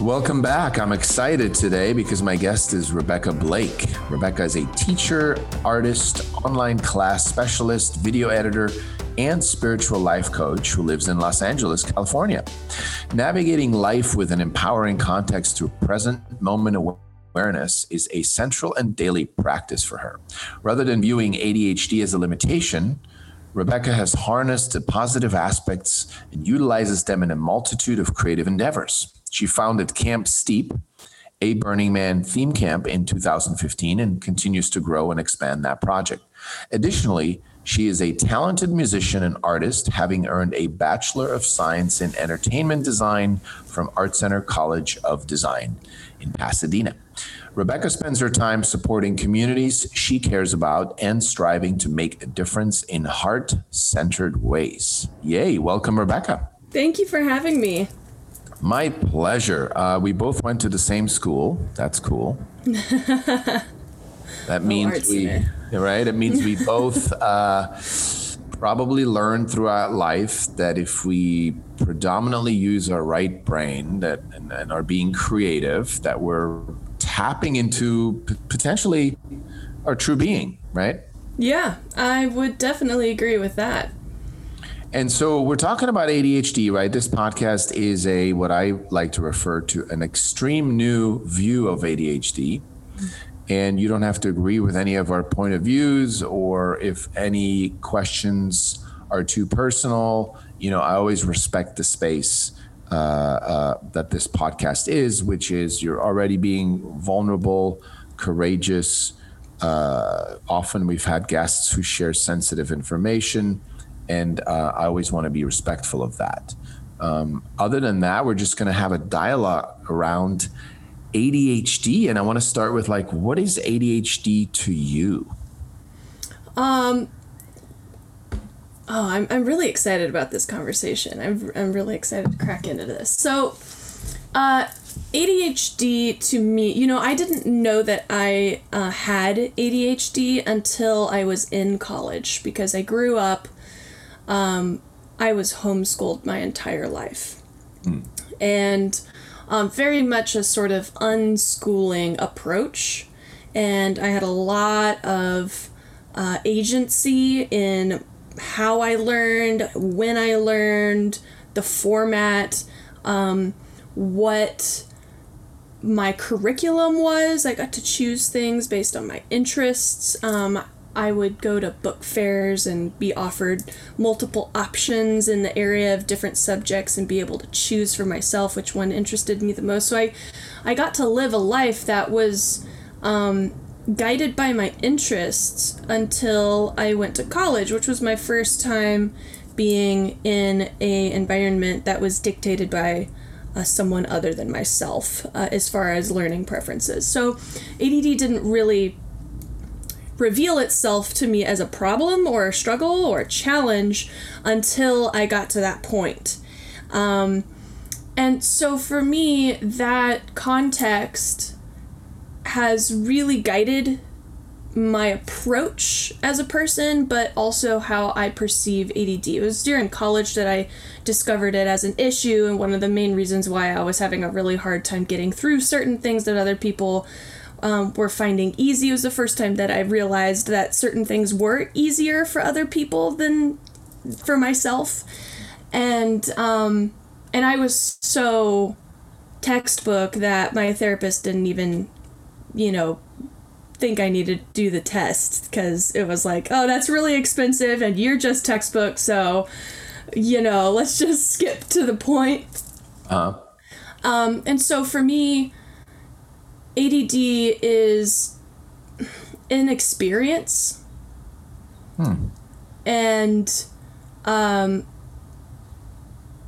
Welcome back. I'm excited today because my guest is Rebecca Blake. Rebecca is a teacher, artist, online class specialist, video editor, and spiritual life coach who lives in Los Angeles, California. Navigating life with an empowering context through present moment awareness is a central and daily practice for her. Rather than viewing ADHD as a limitation, Rebecca has harnessed the positive aspects and utilizes them in a multitude of creative endeavors. She founded Camp Steep, a Burning Man theme camp in 2015 and continues to grow and expand that project. Additionally, she is a talented musician and artist, having earned a Bachelor of Science in Entertainment Design from Art Center College of Design in Pasadena. Rebecca spends her time supporting communities she cares about and striving to make a difference in heart centered ways. Yay, welcome, Rebecca. Thank you for having me. My pleasure. Uh, we both went to the same school. That's cool. that means we, right? It means we both uh, probably learned throughout life that if we predominantly use our right brain that and, and are being creative, that we're tapping into p- potentially our true being, right? Yeah, I would definitely agree with that. And so we're talking about ADHD, right? This podcast is a what I like to refer to an extreme new view of ADHD. And you don't have to agree with any of our point of views or if any questions are too personal. You know, I always respect the space uh, uh, that this podcast is, which is you're already being vulnerable, courageous. Uh, often we've had guests who share sensitive information and uh, I always want to be respectful of that. Um, other than that, we're just going to have a dialogue around ADHD, and I want to start with like, what is ADHD to you? Um. Oh, I'm I'm really excited about this conversation. I'm I'm really excited to crack into this. So, uh, ADHD to me, you know, I didn't know that I uh, had ADHD until I was in college because I grew up um, I was homeschooled my entire life. Mm. And um, very much a sort of unschooling approach. And I had a lot of uh, agency in how I learned, when I learned, the format, um, what my curriculum was. I got to choose things based on my interests. Um, I would go to book fairs and be offered multiple options in the area of different subjects and be able to choose for myself which one interested me the most. So I, I got to live a life that was um, guided by my interests until I went to college, which was my first time being in a environment that was dictated by uh, someone other than myself uh, as far as learning preferences. So ADD didn't really reveal itself to me as a problem or a struggle or a challenge until I got to that point. Um, and so for me, that context has really guided my approach as a person, but also how I perceive ADD. It was during college that I discovered it as an issue, and one of the main reasons why I was having a really hard time getting through certain things that other people um, were finding easy. It was the first time that I realized that certain things were easier for other people than for myself, and um, and I was so textbook that my therapist didn't even, you know, think I needed to do the test because it was like, oh, that's really expensive, and you're just textbook, so you know, let's just skip to the point. Uh huh. Um, and so for me, ADD is an experience. Hmm. And um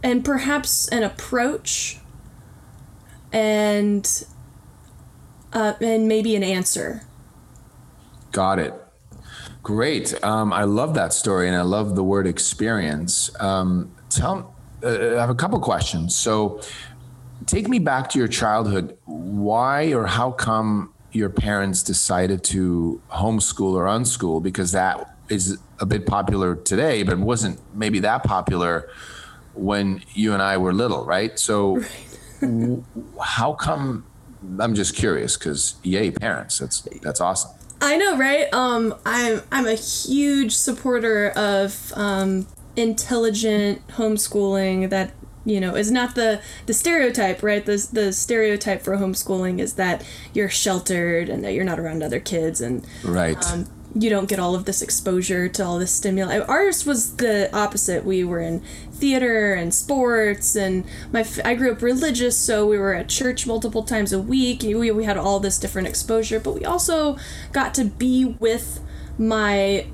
and perhaps an approach and uh, and maybe an answer Got it. Great. Um, I love that story, and I love the word experience. Um, tell. Uh, I have a couple questions. So, take me back to your childhood. Why or how come your parents decided to homeschool or unschool? Because that is a bit popular today, but wasn't maybe that popular when you and I were little, right? So, right. how come? I'm just curious because yay, parents. That's that's awesome. I know, right? Um, I'm I'm a huge supporter of um, intelligent homeschooling that you know is not the the stereotype right the the stereotype for homeschooling is that you're sheltered and that you're not around other kids and right um, you don't get all of this exposure to all this stimuli. Ours was the opposite. We were in theater and sports, and my I grew up religious, so we were at church multiple times a week. We we had all this different exposure, but we also got to be with my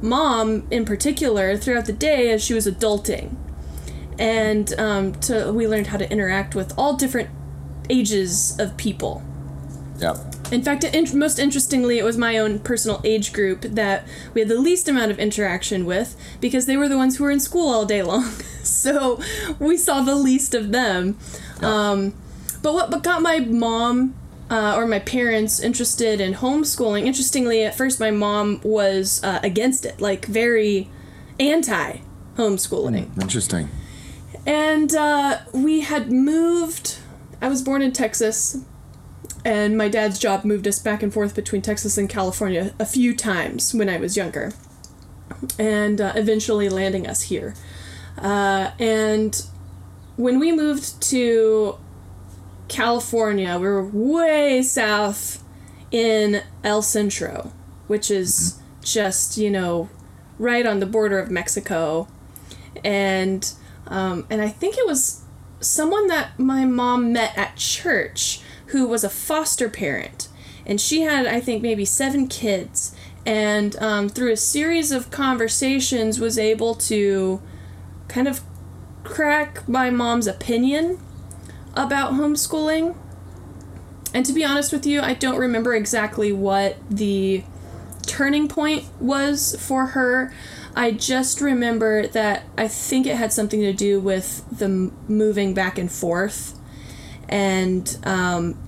mom in particular throughout the day as she was adulting, and um, to we learned how to interact with all different ages of people. Yeah. In fact, in- most interestingly, it was my own personal age group that we had the least amount of interaction with because they were the ones who were in school all day long. so we saw the least of them. Yeah. Um, but what but got my mom uh, or my parents interested in homeschooling? Interestingly, at first my mom was uh, against it, like very anti homeschooling. Mm, interesting. And uh, we had moved. I was born in Texas and my dad's job moved us back and forth between Texas and California a few times when I was younger, and uh, eventually landing us here. Uh, and when we moved to California, we were way south in El Centro, which is just you know right on the border of Mexico, and um, and I think it was someone that my mom met at church who was a foster parent. And she had, I think, maybe seven kids. And um, through a series of conversations, was able to kind of crack my mom's opinion about homeschooling. And to be honest with you, I don't remember exactly what the turning point was for her. I just remember that I think it had something to do with the moving back and forth and um,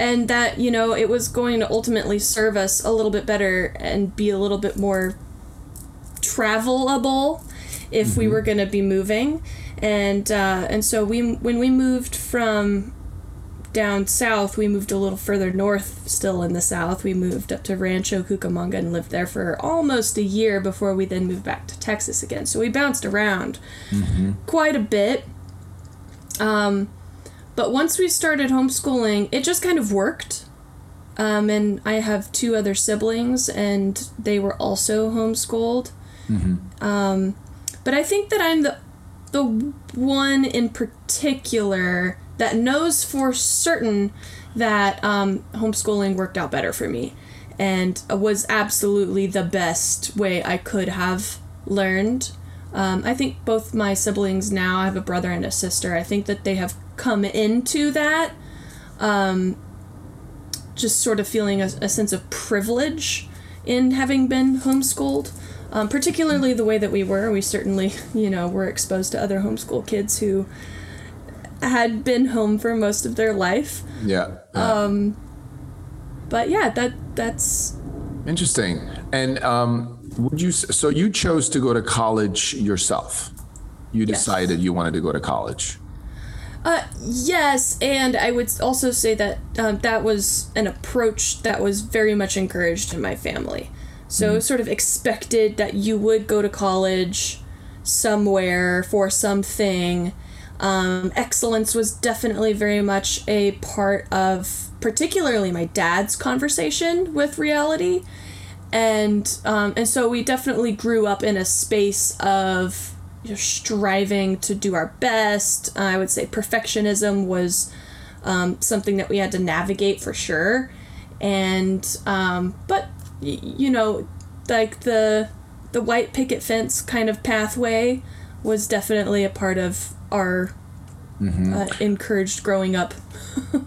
and that you know it was going to ultimately serve us a little bit better and be a little bit more travelable if mm-hmm. we were going to be moving and uh, and so we when we moved from down south we moved a little further north still in the south we moved up to rancho cucamonga and lived there for almost a year before we then moved back to texas again so we bounced around mm-hmm. quite a bit um, but once we started homeschooling, it just kind of worked. Um, and I have two other siblings, and they were also homeschooled. Mm-hmm. Um, but I think that I'm the the one in particular that knows for certain that um, homeschooling worked out better for me, and was absolutely the best way I could have learned. Um, I think both my siblings now, I have a brother and a sister, I think that they have come into that um, just sort of feeling a, a, sense of privilege in having been homeschooled. Um, particularly the way that we were. We certainly, you know, were exposed to other homeschool kids who had been home for most of their life. Yeah. yeah. Um, but yeah, that that's interesting. And um, would you? So you chose to go to college yourself. You decided yes. you wanted to go to college. Uh, yes, and I would also say that um, that was an approach that was very much encouraged in my family. So, mm-hmm. sort of expected that you would go to college somewhere for something. Um, excellence was definitely very much a part of, particularly my dad's conversation with reality, and um, and so we definitely grew up in a space of you know, striving to do our best. I would say perfectionism was um, something that we had to navigate for sure. And um, but you know, like the the white picket fence kind of pathway was definitely a part of our uh, encouraged growing up.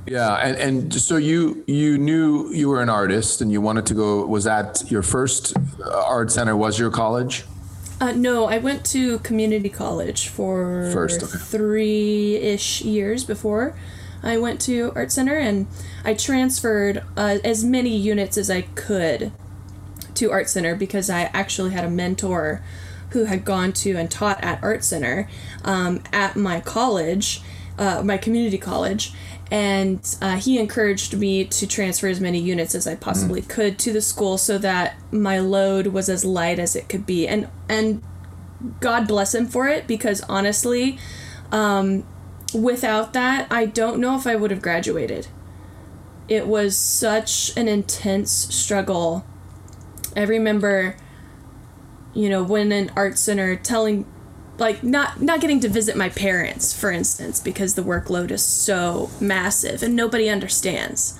Yeah, and and so you you knew you were an artist and you wanted to go. Was that your first uh, art center? Was your college? Uh, no, I went to community college for First, okay. three ish years before I went to art center, and I transferred uh, as many units as I could to art center because I actually had a mentor who had gone to and taught at art center um, at my college, uh, my community college. And uh, he encouraged me to transfer as many units as I possibly could to the school so that my load was as light as it could be. And and God bless him for it because honestly, um, without that, I don't know if I would have graduated. It was such an intense struggle. I remember, you know, when in art center telling like not not getting to visit my parents for instance because the workload is so massive and nobody understands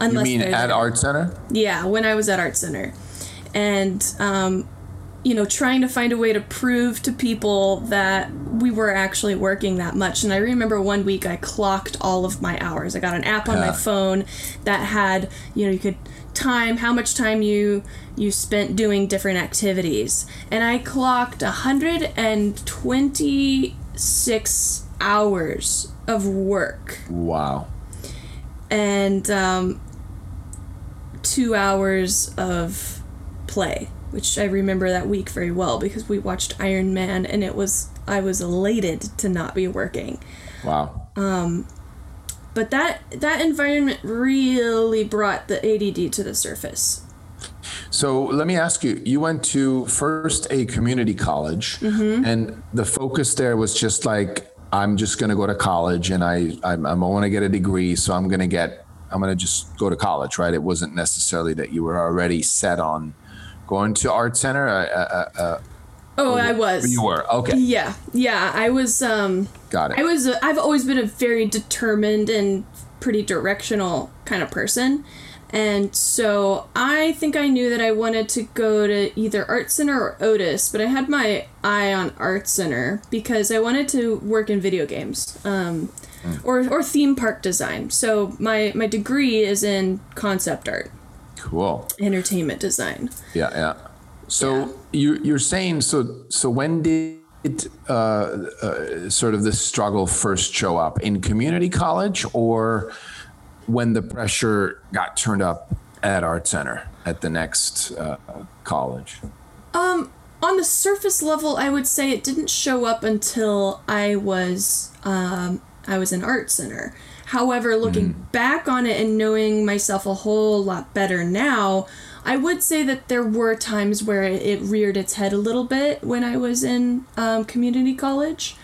You unless mean at art center? Yeah, when I was at Art Center. And, um, you know, trying to find a way to prove to people that we were actually working that much. And I remember one week I clocked all of my hours. I got an app on my phone that had, you know, you could time how much time you you spent doing different activities. And I clocked 126 hours of work Wow. and um, two hours of play, which I remember that week very well because we watched Iron Man, and it was I was elated to not be working. Wow. But that that environment really brought the ADD to the surface. So let me ask you: You went to first a community college, Mm-hmm. and the focus there was just like I'm just going to go to college, and I I'm, I'm want to get a degree, so I'm going to get I'm going to just go to college, right? It wasn't necessarily that you were already set on going to art center. Uh, uh, Oh, I was. you were okay, Yeah, yeah. I was. Um, got it. I was. I've always been a very determined and pretty directional kind of person. And so I think I knew that I wanted to go to either Art Center or Otis, but I had my eye on Art Center because I wanted to work in video games um, or, or theme park design. So my, my degree is in concept art, cool. entertainment design. Yeah, yeah. So Yeah. you you're saying so so when did uh, uh, sort of this struggle first show up in community college or when the pressure got turned up at art center at the next uh, college? on the surface level, I would say it didn't show up until I was um, I was in art center. However, looking back on it and knowing myself a whole lot better now, I would say that there were times where it, it reared its head a little bit when I was in um, community college.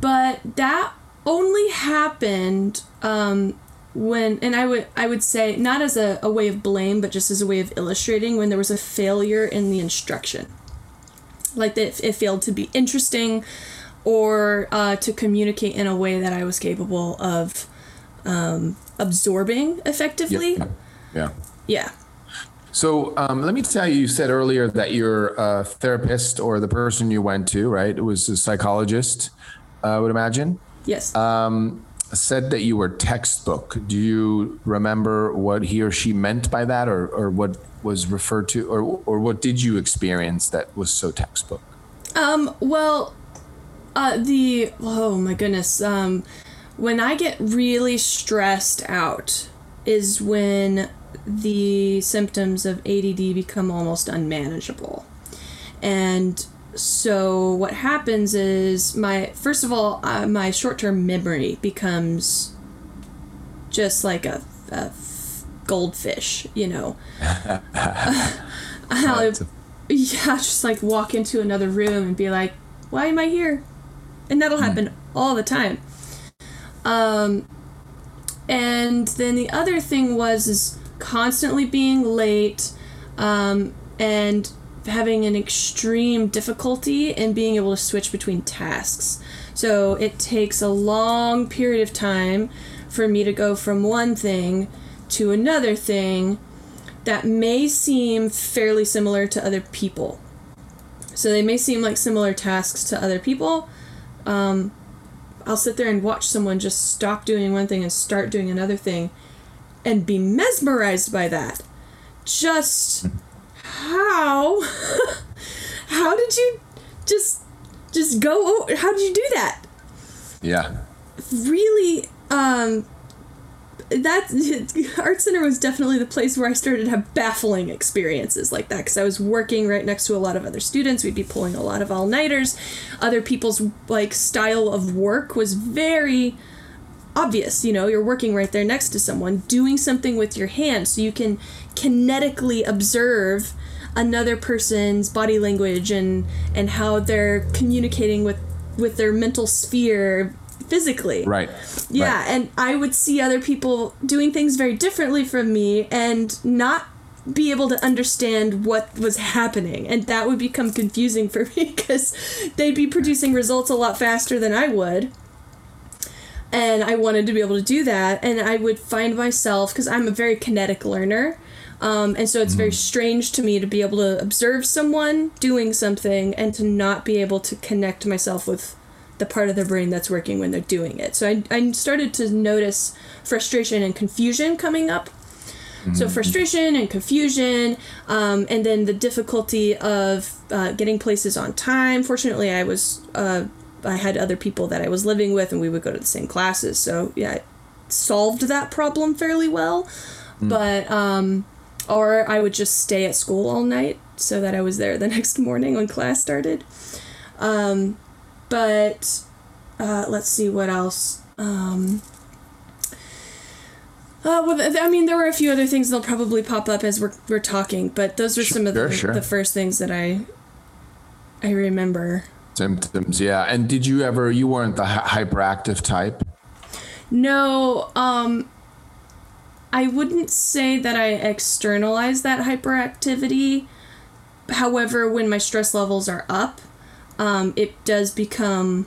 But that only happened um, when, and I would I would say not as a, a way of blame, but just as a way of illustrating when there was a failure in the instruction like that it failed to be interesting or uh, to communicate in a way that I was capable of um, absorbing effectively. Yeah. Yeah. Yeah. So um, let me tell you, you said earlier that your uh, therapist or the person you went to, right, it was a psychologist, I would imagine. Yes. um, said that you were textbook. Do you remember what he or she meant by that, or, or what was referred to, or, or what did you experience that was so textbook? Um, well, uh, the oh my goodness, um, when I get really stressed out is when the symptoms of ADD become almost unmanageable, and so what happens is my first of all uh, my short-term memory becomes just like a, a goldfish, you know. I'll, yeah, just like walk into another room and be like, why am I here? And that'll happen all the time. Um, and then the other thing was is constantly being late, um, and having an extreme difficulty in being able to switch between tasks. So it takes a long period of time for me to go from one thing to another thing that may seem fairly similar to other people. So they may seem like similar tasks to other people. Um, I'll sit there and watch someone just stop doing one thing and start doing another thing and be mesmerized by that. Just how how did you just just go how did you do that? Yeah. Really um that art center was definitely the place where I started to have baffling experiences like that because I was working right next to a lot of other students. We'd be pulling a lot of all nighters. Other people's like style of work was very obvious. You know, you're working right there next to someone doing something with your hands, so you can kinetically observe another person's body language and and how they're communicating with with their mental sphere physically. Right. Yeah, right. and I would see other people doing things very differently from me and not be able to understand what was happening and that would become confusing for me because they'd be producing results a lot faster than I would and I wanted to be able to do that and I would find myself because I'm a very kinetic learner um, and so it's very strange to me to be able to observe someone doing something and to not be able to connect myself with the part of their brain that's working when they're doing it. So I, I started to notice frustration and confusion coming up. So frustration and confusion, um, and then the difficulty of uh, getting places on time. Fortunately, I was uh, I had other people that I was living with, and we would go to the same classes. So yeah, it solved that problem fairly well. But um, or I would just stay at school all night so that I was there the next morning when class started. Um, but uh, let's see what else. Um, uh, well, I mean, there were a few other things that'll probably pop up as we're, we're talking, but those are some of the, sure. the first things that I I remember. Symptoms. Yeah. And did you ever? You weren't the hy- hyperactive type. No, um, I wouldn't say that I externalize that hyperactivity. However, when my stress levels are up, um, it does become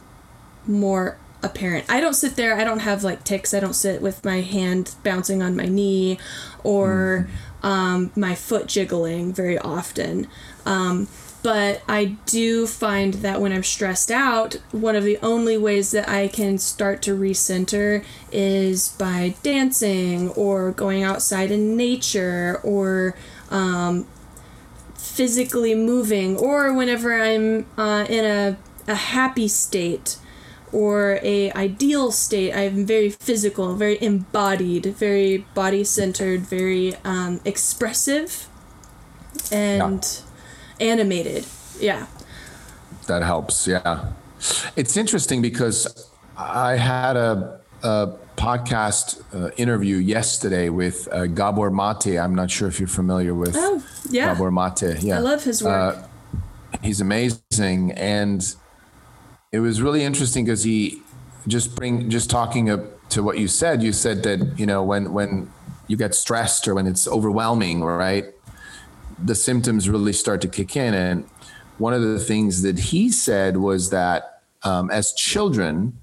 more apparent. I don't sit there, I don't have like tics, I don't sit with my hand bouncing on my knee or um, my foot jiggling very often. Um, but I do find that when I'm stressed out, one of the only ways that I can start to recenter is by dancing or going outside in nature or um, physically moving or whenever I'm uh, in a, a happy state or a ideal state i'm very physical very embodied very body centered very um, expressive. And animated yeah That helps. Yeah. It's interesting because I had a, a podcast uh, interview yesterday with uh, Gabor Mate. I'm not sure if you're familiar with oh yeah Gabor Mate. Yeah. i love his work Uh, he's amazing and it was really interesting because he just bring just talking to what you said you said that you know when when you get stressed or when it's overwhelming right the symptoms really start to kick in. And one of the things that he said was that um, as children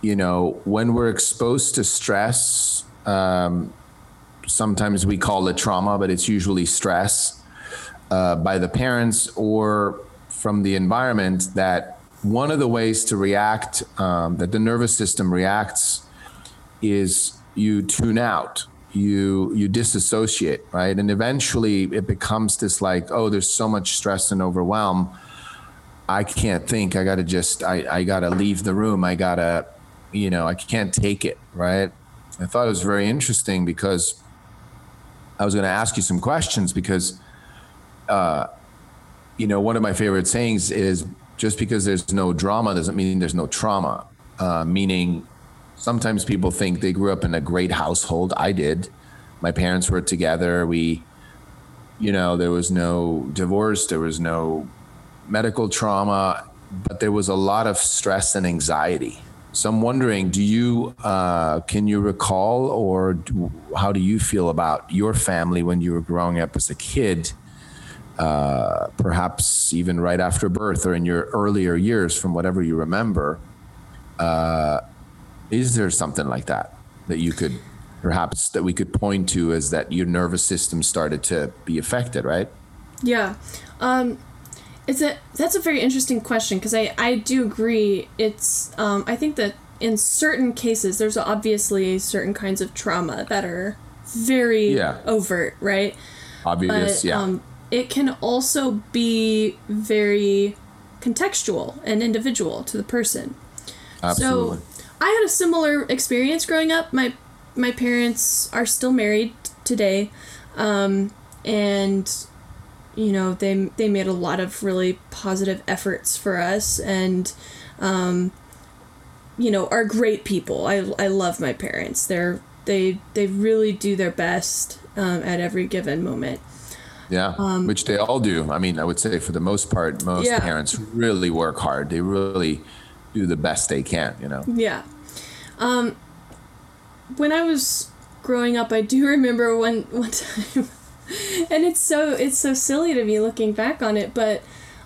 you know when we're exposed to stress um, sometimes we call it trauma but it's usually stress uh, by the parents or from the environment that one of the ways to react um, that the nervous system reacts is you tune out you you disassociate right? And eventually it becomes this like oh there's so much stress and overwhelm. I can't think. I gotta just i, I gotta leave the room. I gotta you know i can't take it right? I thought it was very interesting because i was going to ask you some questions because you know, one of my favorite sayings is just because there's no drama doesn't mean there's no trauma. Uh, meaning, sometimes people think they grew up in a great household. I did. My parents were together. We, you know, there was no divorce, there was no medical trauma, but there was a lot of stress and anxiety. So I'm wondering, do you, uh, can you recall or do, how do you feel about your family when you were growing up as a kid? uh, perhaps even right after birth or in your earlier years from whatever you remember. Uh, is there something like that that you could perhaps that we could point to as that your nervous system started to be affected, right? Yeah. Um, It's a that's a very interesting question because I I do agree. It's um I think that in certain cases there's obviously certain kinds of trauma that are very Yeah. overt, right? Obvious, But yeah. um, it can also be very contextual and individual to the person. Absolutely. So I had a similar experience growing up. My my parents are still married today, um, and you know they they made a lot of really positive efforts for us, and um, you know are great people. I I love my parents. They're they they really do their best um, at every given moment. Yeah, which they all do. I mean, I would say for the most part, most um, Yeah. parents really work hard. They really do the best they can. You know. Yeah. Um, when I was growing up, I do remember one one time, and it's so it's so silly to me looking back on it, but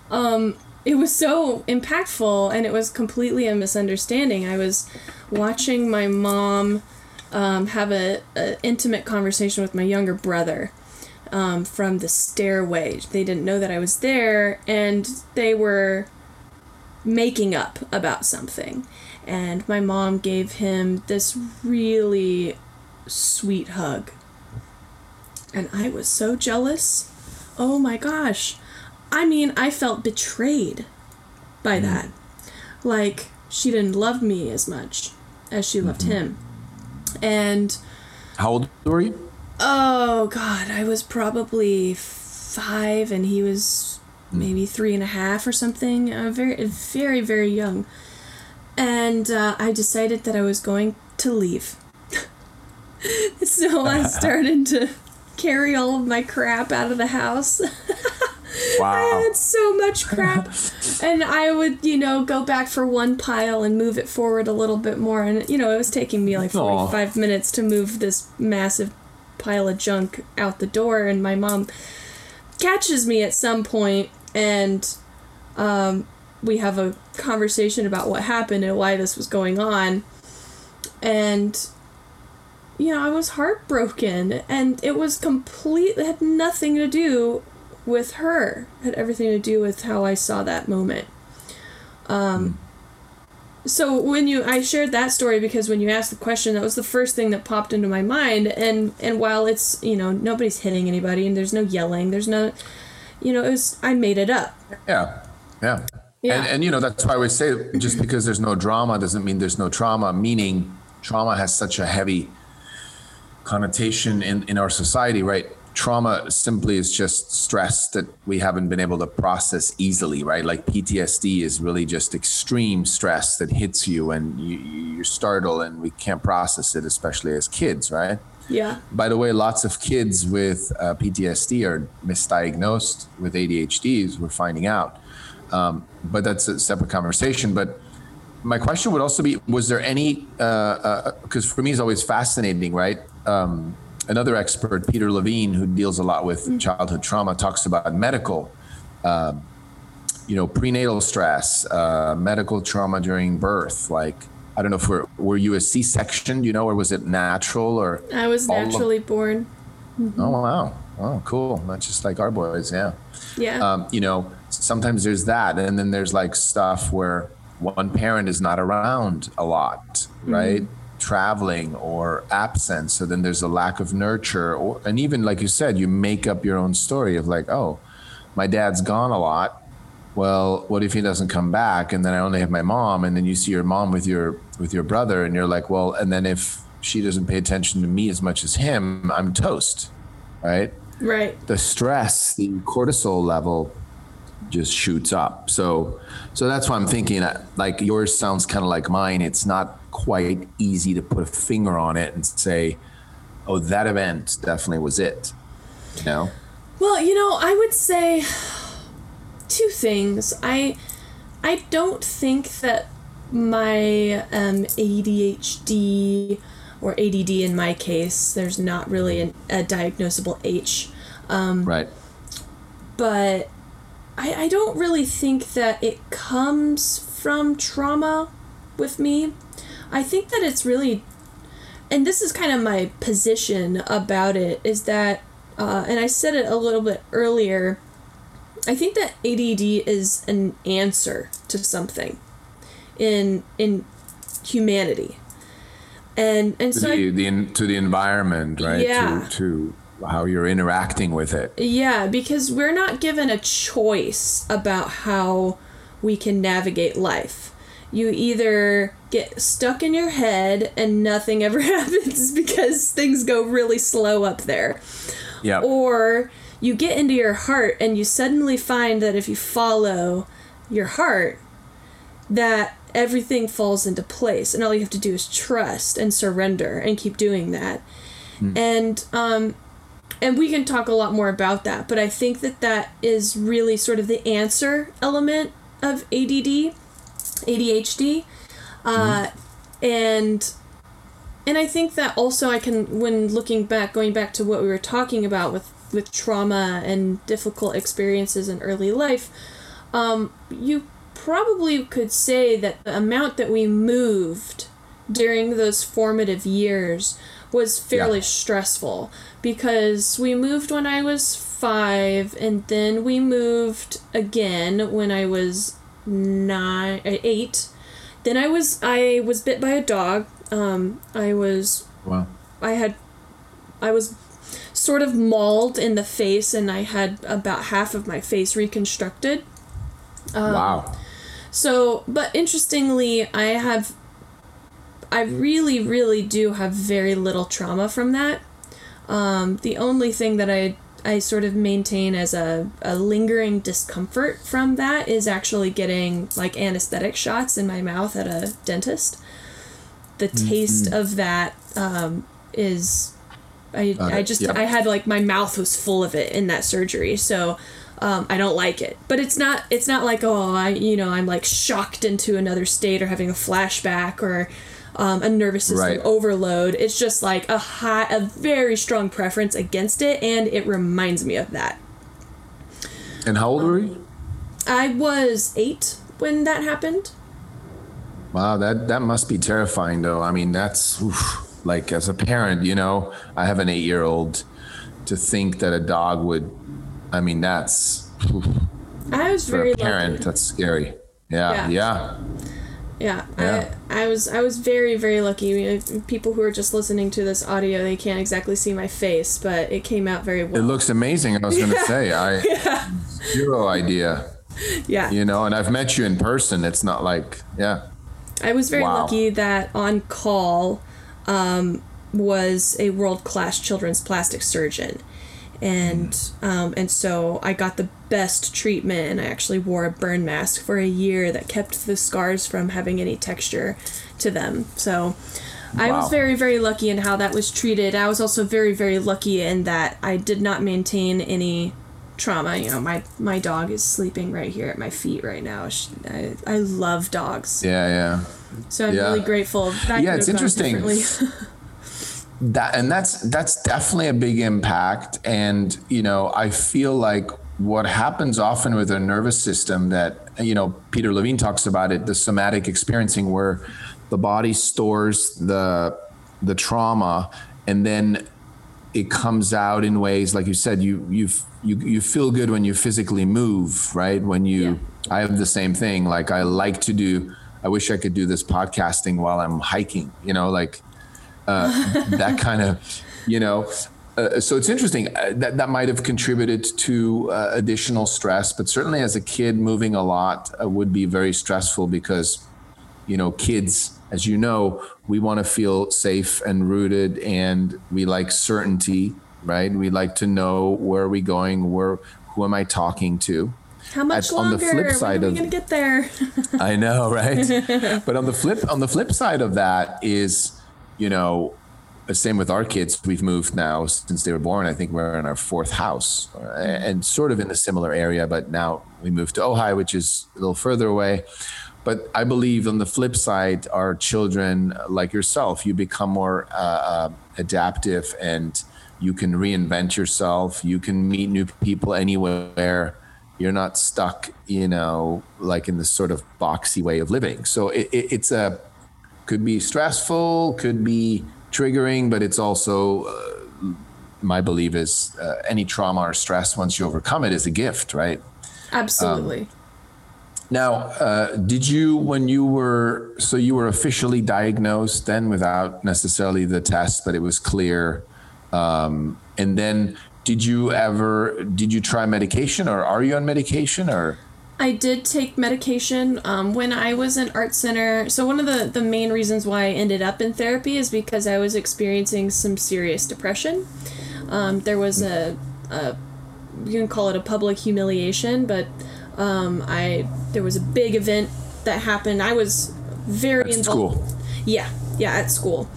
um, it was so impactful, and it was completely a misunderstanding. I was watching my mom um, have a, a intimate conversation with my younger brother. Um, from the stairway. They didn't know that I was there, and they were making up about something. And my mom gave him this really sweet hug. And I was so jealous. Oh my gosh. I mean, I felt betrayed by mm. that. Like, she didn't love me as much as she loved mm-hmm. him. And How old were you? Oh God, I was probably five, and he was maybe three and a half or something. Uh, very, very, very young. And uh, I decided that I was going to leave. so I started to carry all of my crap out of the house. Wow. I had so much crap. and I would, you know, go back for one pile and move it forward a little bit more. And, you know, it was taking me like Aw. 45 minutes to move this massive pile of junk out the door. And my mom catches me at some point and um, we have a conversation about what happened and why this was going on. And you know, I was heartbroken and it was complete it had nothing to do with her. It had everything to do with how I saw that moment. Um so when you I shared that story because when you asked the question that was the first thing that popped into my mind and and while it's, you know, nobody's hitting anybody and there's no yelling, there's no you know, it was I made it up. Yeah. Yeah. Yeah. And, and you know that's why we say just because there's no drama doesn't mean there's no trauma. Meaning, trauma has such a heavy connotation in in our society, right? Trauma simply is just stress that we haven't been able to process easily, right? Like PTSD is really just extreme stress that hits you and you, you're startled and we can't process it, especially as kids, right? Yeah. By the way, lots of kids with uh, PTSD are misdiagnosed with ADHDs. We're finding out, um, but that's a separate conversation. But my question would also be: Was there any? Because for me, it's always fascinating, right? Um, another expert, Peter Levine, who deals a lot with childhood trauma, talks about medical. um you know, prenatal stress, uh, medical trauma during birth. Like, I don't know if we're, were you a C-section, you know, or was it natural or? I was all of- naturally born. Oh wow! Oh, cool. That's just like our boys. Yeah. Yeah. Um, you know, sometimes there's that, and then there's like stuff where one parent is not around a lot, right? Traveling or absent. So then there's a lack of nurture, or and even like you said, you make up your own story of like, oh, my dad's gone a lot. Well, what if he doesn't come back, and then I only have my mom, and then you see your mom with your with your brother, and you're like, well, and then if she doesn't pay attention to me as much as him, I'm toast, right? right. the stress, the cortisol level just shoots up. So, so that's why I'm thinking uh, like yours sounds kind of like mine. It's not quite easy to put a finger on it and say, oh, that event definitely was it. You know? Well, you know, I would say two things. I I don't think that my um, ADHD or ADD in my case, there's not really an, a diagnosable H, Right. but I, I don't really think that it comes from trauma with me. I think that it's really, and this is kind of my position about it, is that, uh, and I said it a little bit earlier, I think that ADD is an answer to something in in humanity. And and so the, the to the environment, right? Yeah. To, to how you're interacting with it. yeah, because we're not given a choice about how we can navigate life. You either get stuck in your head and nothing ever happens because things go really slow up there. Yeah. Or you get into your heart and you suddenly find that if you follow your heart, that everything falls into place and all you have to do is trust and surrender and keep doing that. And um and we can talk a lot more about that, but I think that that is really sort of the answer element of ADD, ADHD. Uh and and I think that also I can when looking back going back to what we were talking about with with trauma and difficult experiences in early life um, you probably could say that the amount that we moved during those formative years was fairly Yeah. stressful because we moved when I was five and then we moved again when I was nine uh, eight then I was I was bit by a dog um, I was Wow. I had I was sort of mauled in the face and I had about half of my face reconstructed. Um, wow. So, but interestingly, I have I really really do have very little trauma from that. Um, the only thing that I I sort of maintain as a, a lingering discomfort from that is actually getting like anesthetic shots in my mouth at a dentist. The taste of that um, is I, I just Yep. I had like my mouth was full of it in that surgery so um, I don't like it but it's not it's not like oh I you know I'm like shocked into another state or having a flashback or um, a nervous system Right. overload it's just like a high a very strong preference against it and it reminds me of that And how old were you? I was eight when that happened Wow, that that must be terrifying, though. I mean, that's oof, like as a parent, you know, I have an eight-year-old. To think that a dog would, I mean, that's I was for very a parent. lucky That's scary. Yeah, Yeah. yeah, Yeah, Yeah. I, I was I was very very lucky. People who are just listening to this audio, they can't exactly see my face, but it came out very well. It looks amazing. I was going to say, I yeah. zero idea, yeah, you know. And I've met you in person. It's not like, yeah, I was very Wow. lucky that on call um, was a world class children's plastic surgeon, and um, and so I got the best treatment, and I actually wore a burn mask for a year that kept the scars from having any texture to them. So. I was very, very lucky in how that was treated. I was also very, very lucky in that I did not maintain any trauma. You know, my my dog is sleeping right here at my feet right now. She, I, I love dogs. yeah, yeah. So I'm Yeah. really grateful. That Yeah, it's interesting. that and that's that's definitely a big impact. And you know i feel like what happens often with our nervous system that you know peter levine talks about it the somatic experiencing where the body stores the the trauma and then it comes out in ways like you said you you you you feel good when you physically move right? When you i have the same thing. Like i like to do i wish i could do this podcasting while i'm hiking you know like uh, that kind of you know uh, so it's interesting uh, that that might have contributed to uh, additional stress but certainly as a kid moving a lot uh, would be very stressful because you know kids as you know we want to feel safe and rooted and we like certainty right we like to know where are we going where who am i talking to How much on the longer? flip when side are we of- gonna get there? I know, right? but on the flip on the flip side of that is, you know, same with our kids. We've moved now since they were born. I think we're in our fourth house, uh, and sort of in a similar area. But now we moved to Ojai, which is a little further away. But I believe on the flip side, our children, like yourself, you become more uh, uh, adaptive and you can reinvent yourself. You can meet new people anywhere you're not stuck you know like in this sort of boxy way of living so it, it, it's a could be stressful could be triggering but it's also uh, my belief is uh, any trauma or stress once you overcome it is a gift right Absolutely. Um, now, uh, did you, when you were, so you were officially diagnosed then without necessarily the test, but it was clear. Um, and then did you ever, did you try medication or are you on medication or? I did take medication um, when I was in art center. So one of the, the main reasons why I ended up in therapy is because I was experiencing some serious depression. Um, there was a, a, you can call it a public humiliation, but um, I there was a big event that happened. I was very at involved. School. Yeah, yeah, at school.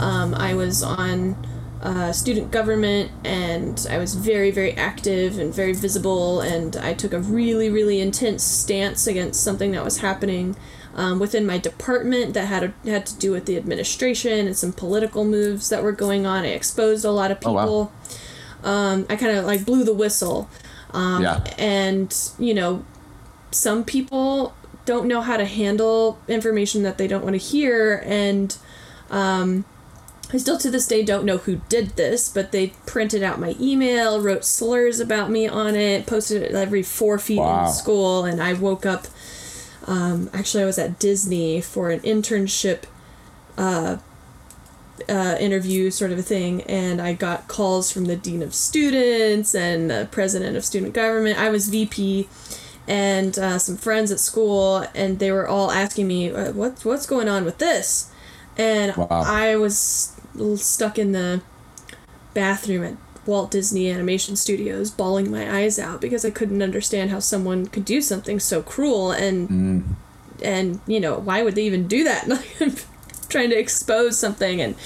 Um, I was on uh, student government, and I was very, very active and very visible. And I took a really, really intense stance against something that was happening um, within my department that had a, had to do with the administration and some political moves that were going on. I exposed a lot of people. Oh, wow. Um, I kind of like blew the whistle. Um, yeah. And, you know, some people don't know how to handle information that they don't want to hear. And um, I still to this day don't know who did this, but they printed out my email, wrote slurs about me on it, posted it every four feet wow. in school. And I woke up. Um, actually, I was at Disney for an internship uh, uh, interview sort of a thing, and I got calls from the dean of students and the president of student government. I was VP, and uh, some friends at school, and they were all asking me, uh, "What what's going on with this?" And wow. I was stuck in the bathroom at Walt Disney Animation Studios, bawling my eyes out because I couldn't understand how someone could do something so cruel and. Mm. And you know why would they even do that? Like trying to expose something and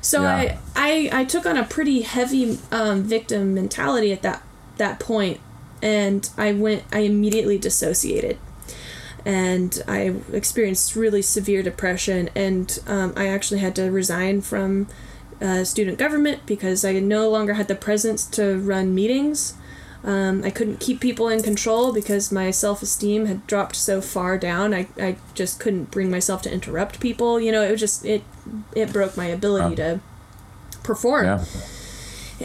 so yeah. I, I I took on a pretty heavy um, victim mentality at that that point and I went I immediately dissociated and I experienced really severe depression and um, I actually had to resign from uh, student government because I no longer had the presence to run meetings um, I couldn't keep people in control because my self esteem had dropped so far down. I, I just couldn't bring myself to interrupt people. You know, it was just it it broke my ability to perform. Yeah.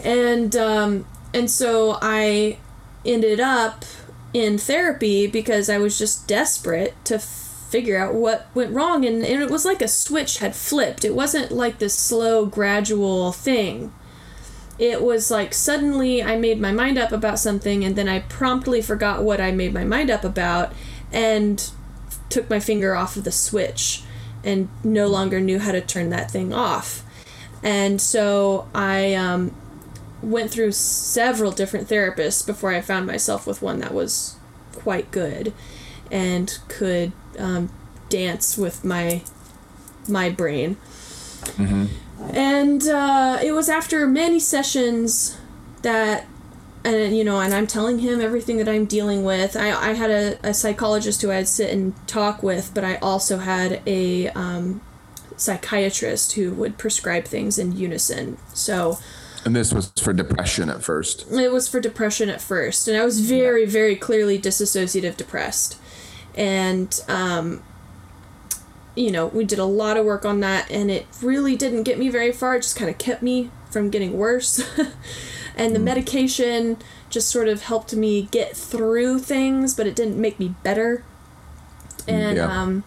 And um, and so I ended up in therapy because I was just desperate to figure out what went wrong and, and it was like a switch had flipped. It wasn't like this slow gradual thing it was like suddenly I made my mind up about something and then I promptly forgot what I made my mind up about and took my finger off of the switch and no longer knew how to turn that thing off. And so I um, went through several different therapists before I found myself with one that was quite good and could um, dance with my my brain. Mm-hmm. And uh, it was after many sessions that, and you know, and I'm telling him everything that I'm dealing with. I, I had a, a psychologist who I'd sit and talk with, but I also had a um, psychiatrist who would prescribe things in unison. So. And this was for depression at first. It was for depression at first, and I was very, very clearly dissociative depressed, and um, you know, we did a lot of work on that and it really didn't get me very far. It just kind of kept me from getting worse. and the mm. medication just sort of helped me get through things, but it didn't make me better. And yeah. um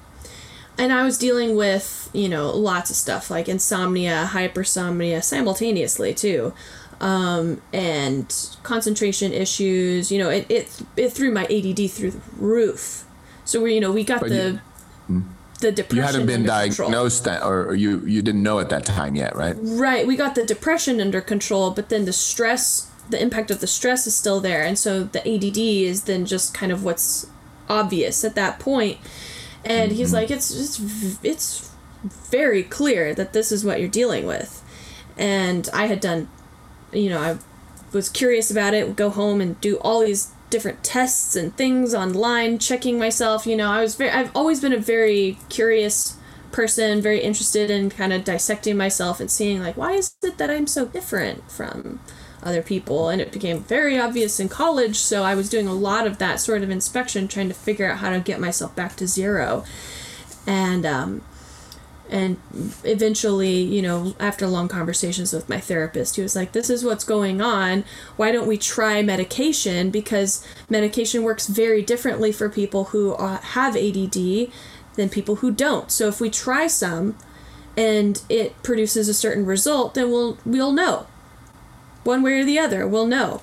and I was dealing with, you know, lots of stuff like insomnia, hypersomnia simultaneously too. Um, and concentration issues, you know, it, it it threw my ADD through the roof. So we, you know, we got but the you, mm the depression. You hadn't been diagnosed that, or you you didn't know at that time yet, right? Right. We got the depression under control, but then the stress, the impact of the stress is still there, and so the ADD is then just kind of what's obvious at that point. And mm-hmm. he's like, it's it's it's very clear that this is what you're dealing with, and I had done, you know, I was curious about it. Would go home and do all these different tests and things online, checking myself. You know, I was very, I've always been a very curious person, very interested in kind of dissecting myself and seeing, like, why is it that I'm so different from other people? And it became very obvious in college, so I was doing a lot of that sort of inspection, trying to figure out how to get myself back to zero. And, um, and eventually you know after long conversations with my therapist he was like this is what's going on why don't we try medication because medication works very differently for people who uh, have ADD than people who don't so if we try some and it produces a certain result then we'll we'll know one way or the other we'll know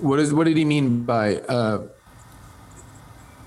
What, is what did he mean by? Uh,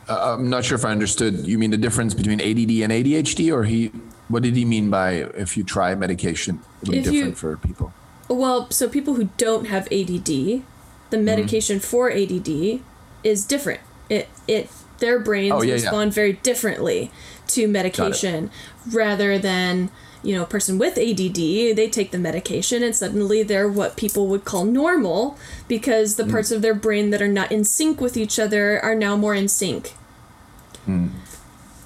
uh, I'm not sure if I understood. You mean the difference between ADD and ADHD, or he? What did he mean by if you try medication, it'll be If you- different for people? Well, so people who don't have ADD, Mm-hmm. the medication for ADD is different. It it their brains Oh, yeah, yeah. respond very differently to medication rather than you know a person with ADD. They take the medication and suddenly they're what people would call normal because Mm. the parts of their brain that are not in sync with each other are now more in sync. Mm.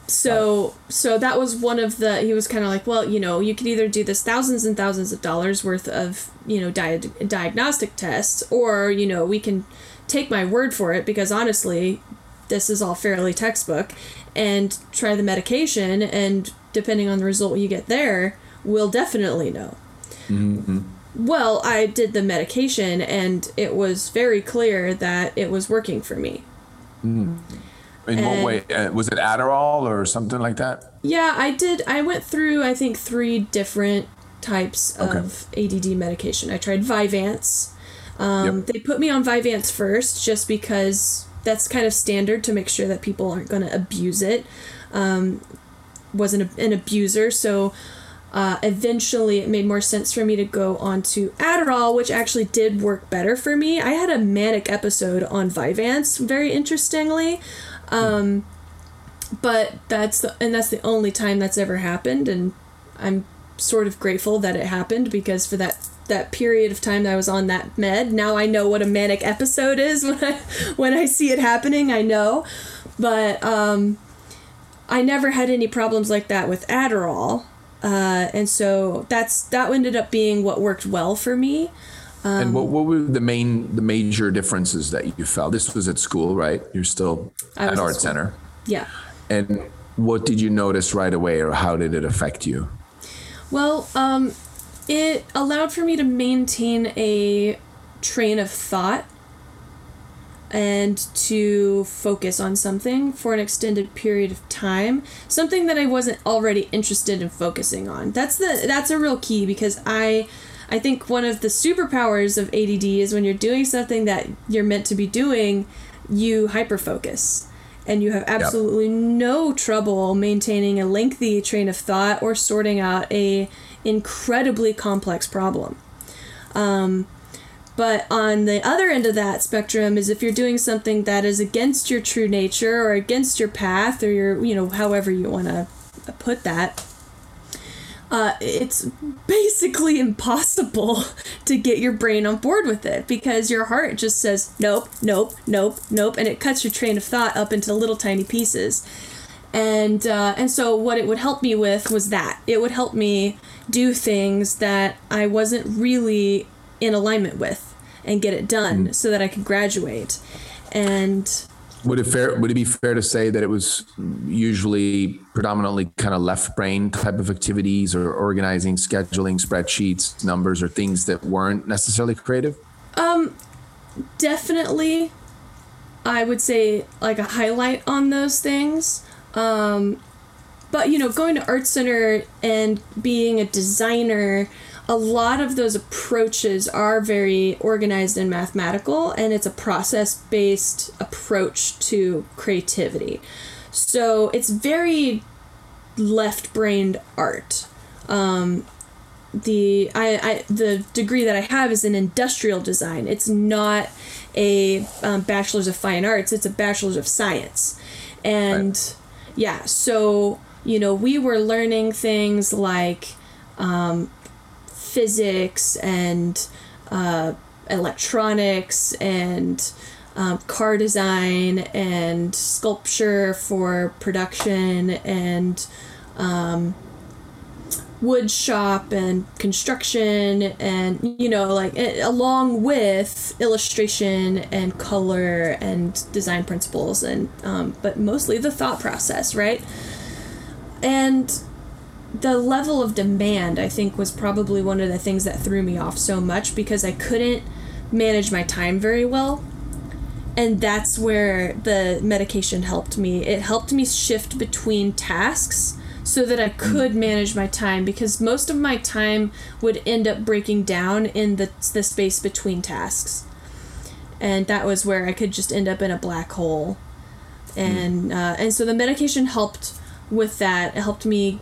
So so that was one of the he was kind of like well you know you could either do this thousands and thousands of dollars worth of you know dia- diagnostic tests or you know we can take my word for it because honestly this is all fairly textbook and try the medication and depending on the result you get there we'll definitely know well i did the medication and it was very clear that it was working for me In what way? Uh, was it Adderall or something like that? Yeah, I did. I went through, I think, three different types Okay. of ADD medication. I tried Vyvanse. Um, Yep. They put me on Vyvanse first just because that's kind of standard to make sure that people aren't going to abuse it. Um, wasn't an abuser, so uh, eventually it made more sense for me to go on to Adderall, which actually did work better for me. I had a manic episode on Vyvanse, very interestingly Um, but that's the and that's the only time that's ever happened and i'm sort of grateful that it happened because for that that period of time that i was on that med now i know what a manic episode is when i when i see it happening i know but um i never had any problems like that with adderall uh, and so that's that ended up being what worked well for me and Um, what, what were the main, the major differences that you felt? This was at school, right? You're still I at was at Art. Center. yeah And what did you notice right away, or how did it affect you? Well, um, it allowed for me to maintain a train of thought and to focus on something for an extended period of time something that i wasn't already interested in focusing on. That's the that's a real key because i i think one of the superpowers of ADD is when you're doing something that you're meant to be doing you hyper focus and you have absolutely no trouble maintaining a lengthy train of thought or sorting out a incredibly complex problem. Um, but on the other end of that spectrum is if you're doing something that is against your true nature or against your path or your, you know, however you want to put that, uh, it's basically impossible to get your brain on board with it because your heart just says nope, nope, nope, nope, and it cuts your train of thought up into little tiny pieces. And uh, and so what it would help me with was that it would help me do things that I wasn't really in alignment with and get it done so that I could graduate. And Would it fair? Would it be fair to say that it was usually predominantly kind of left brain type of activities, or organizing, scheduling, spreadsheets, numbers, or things that weren't necessarily creative? definitely I would say like a highlight on those things. Um, but you know, going to art center and being a designer, a lot of those approaches are very organized and mathematical, and it's a process based approach to creativity. So it's very left brained art. Um, the I, I the degree that I have is in industrial design. It's not a um, bachelor's of fine arts. It's a bachelor's of science, and yeah. So you know, we were learning things like um, physics and uh, electronics and um, car design and sculpture for production and wood shop and construction and you know like it, along with illustration and color and design principles and um, but mostly the thought process right? And the level of demand I think was probably one of the things that threw me off so much because I couldn't manage my time very well. And that's where the medication helped me. It helped me shift between tasks so that I could manage my time because most of my time would end up breaking down in the the space between tasks. And that was where I could just end up in a black hole. And uh, and so the medication helped with that. It helped me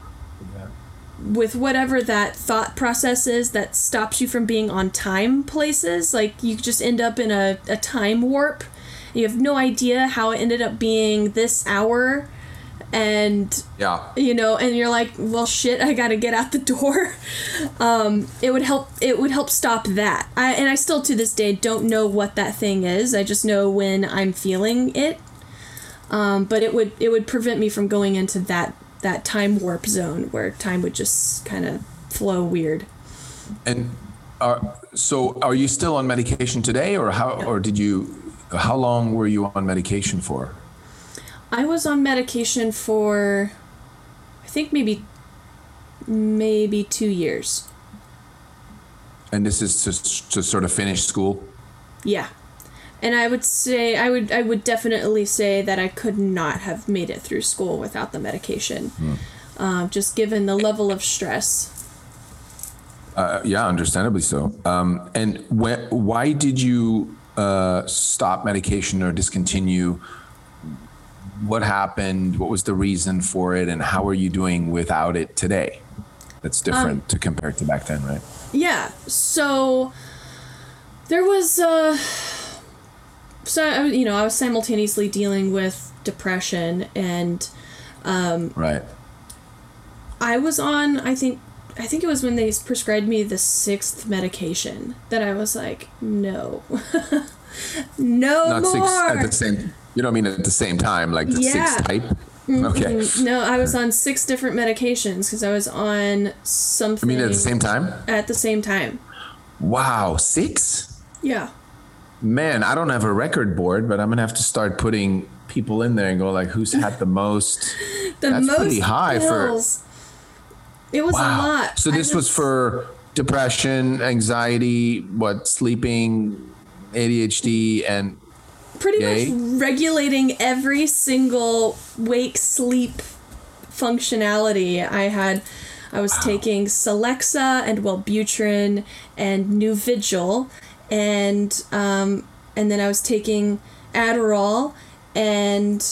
with whatever that thought process is that stops you from being on time places. Like you just end up in a, a time warp. You have no idea how it ended up being this hour. And Yeah. you know, and you're like, well, shit, I gotta get out the door. Um, it would help. It would help stop that. I and I still to this day don't know what that thing is. I just know when I'm feeling it. Um, but it would it would prevent me from going into that that time warp zone where time would just kind of flow weird. And are, so are you still on medication today or how or did you how long were you on medication for? I was on medication for, I think maybe, maybe two years. And this is to, to sort of finish school? Yeah. And I would say I would I would definitely say that I could not have made it through school without the medication, um, just given the level of stress. Uh, yeah, understandably so. Um, and when, why did you uh, stop medication or discontinue? What happened? What was the reason for it? And how are you doing without it today? That's different to compare to back then, right? Yeah. So there was uh so I, you know, I was simultaneously dealing with depression and um, Right. I was on I think I think it was when they prescribed me the sixth medication that I was like, no. no Not more. six at the same. You don't mean at the same time, like the Yeah. six type. Okay. no, I was on six different medications because I was on I something mean at the same time. at the same time. Wow, six. Yeah. Man, I don't have a record board, but I'm gonna have to start putting people in there and go like, who's had the most? The That's most pretty high for- It was Wow. a lot. So this was for depression, anxiety, what sleeping, ADHD, and pretty Yay. much regulating every single wake sleep functionality I had. I was taking Celexa and Wellbutrin and Nuvigil, and um, and then I was taking Adderall, and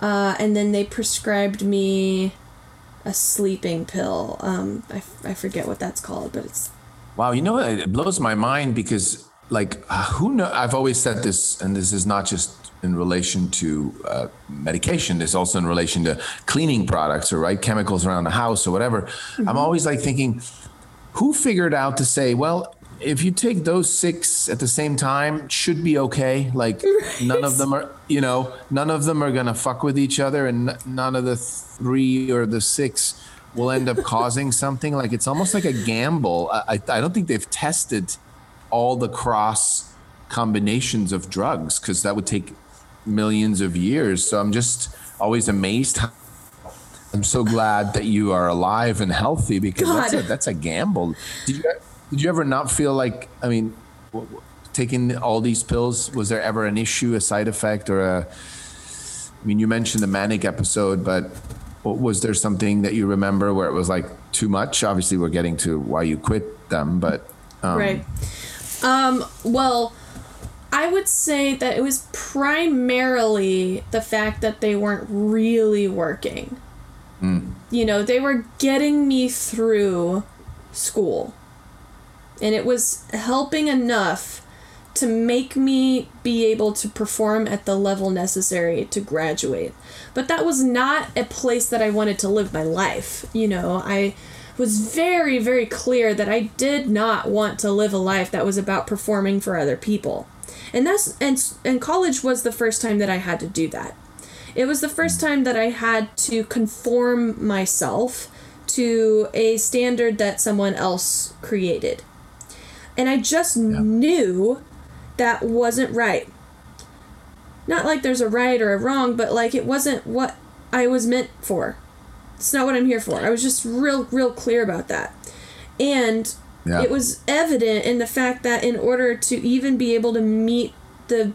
uh, and then they prescribed me a sleeping pill. Um, I, f- I forget what that's called, but it's Wow, you know? It blows my mind because, like, who know? I've always said this, and this is not just in relation to uh, medication. This also in relation to cleaning products or right chemicals around the house or whatever. I'm always like thinking, who figured out to say, well, if you take those six at the same time, should be okay. Like none of them are, you know, none of them are gonna fuck with each other, and none of the three or the six will end up causing something. Like it's almost like a gamble. I, I I don't think they've tested all the cross combinations of drugs because that would take millions of years. So I'm just always amazed. I'm so glad that you are alive and healthy because that's a, that's a gamble. Did you did you ever not feel like I mean, taking all these pills was there ever an issue, a side effect, or a? I mean, you mentioned the manic episode, but was there something that you remember where it was like too much? Obviously, we're getting to why you quit them, but um, Right. Um, well, I would say that it was primarily the fact that they weren't really working. You know, they were getting me through school. And it was helping enough to make me be able to perform at the level necessary to graduate. But that was not a place that I wanted to live my life. You know, I was very, very clear that I did not want to live a life that was about performing for other people. And that's and and college was the first time that I had to do that. It was the first time that I had to conform myself to a standard that someone else created. And I just knew that wasn't right. Not like there's a right or a wrong, but like it wasn't what I was meant for. It's not what I'm here for. I was just real, real clear about that. And Yeah. it was evident in the fact that in order to even be able to meet the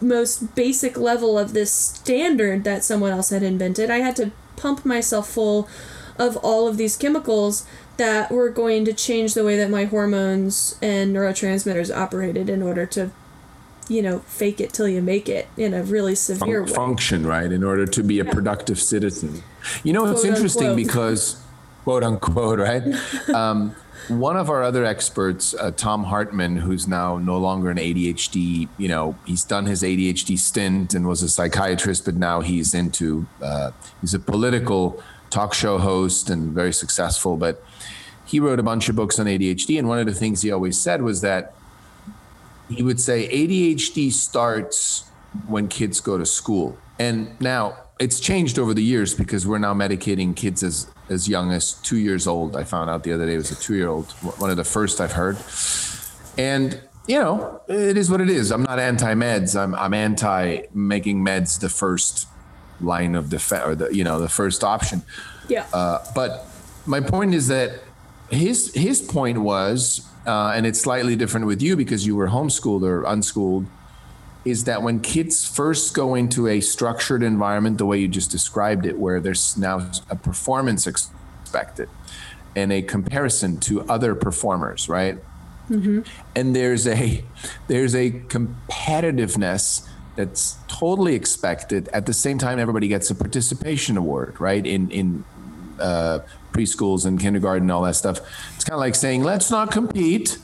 most basic level of this standard that someone else had invented, I had to pump myself full of all of these chemicals that were going to change the way that my hormones and neurotransmitters operated in order to, you know, fake it till you make it in a really severe Fun- way. function, right? In order to be a productive citizen. You know, it's interesting unquote. because, quote unquote, right? um, one of our other experts, uh, Thom Hartmann, who's now no longer an ADHD, you know, he's done his ADHD stint and was a psychiatrist, but now he's into, uh, he's a political talk show host and very successful. But he wrote a bunch of books on ADHD. And one of the things he always said was that he would say ADHD starts when kids go to school. And now it's changed over the years because we're now medicating kids as as young as two years old. I found out the other day it was a two year old, one of the first I've heard. And you know, it is what it is. I'm not anti meds. I'm I'm anti making meds the first line of defense or the you know the first option. Yeah. Uh, but my point is that his his point was, uh, and it's slightly different with you because you were homeschooled or unschooled, is that when kids first go into a structured environment, the way you just described it, where there's now a performance expected and a comparison to other performers, right? And there's a there's a competitiveness that's totally expected. At the same time, everybody gets a participation award, right? In in uh, preschools and kindergarten and all that stuff. It's kind of like saying, let's not compete.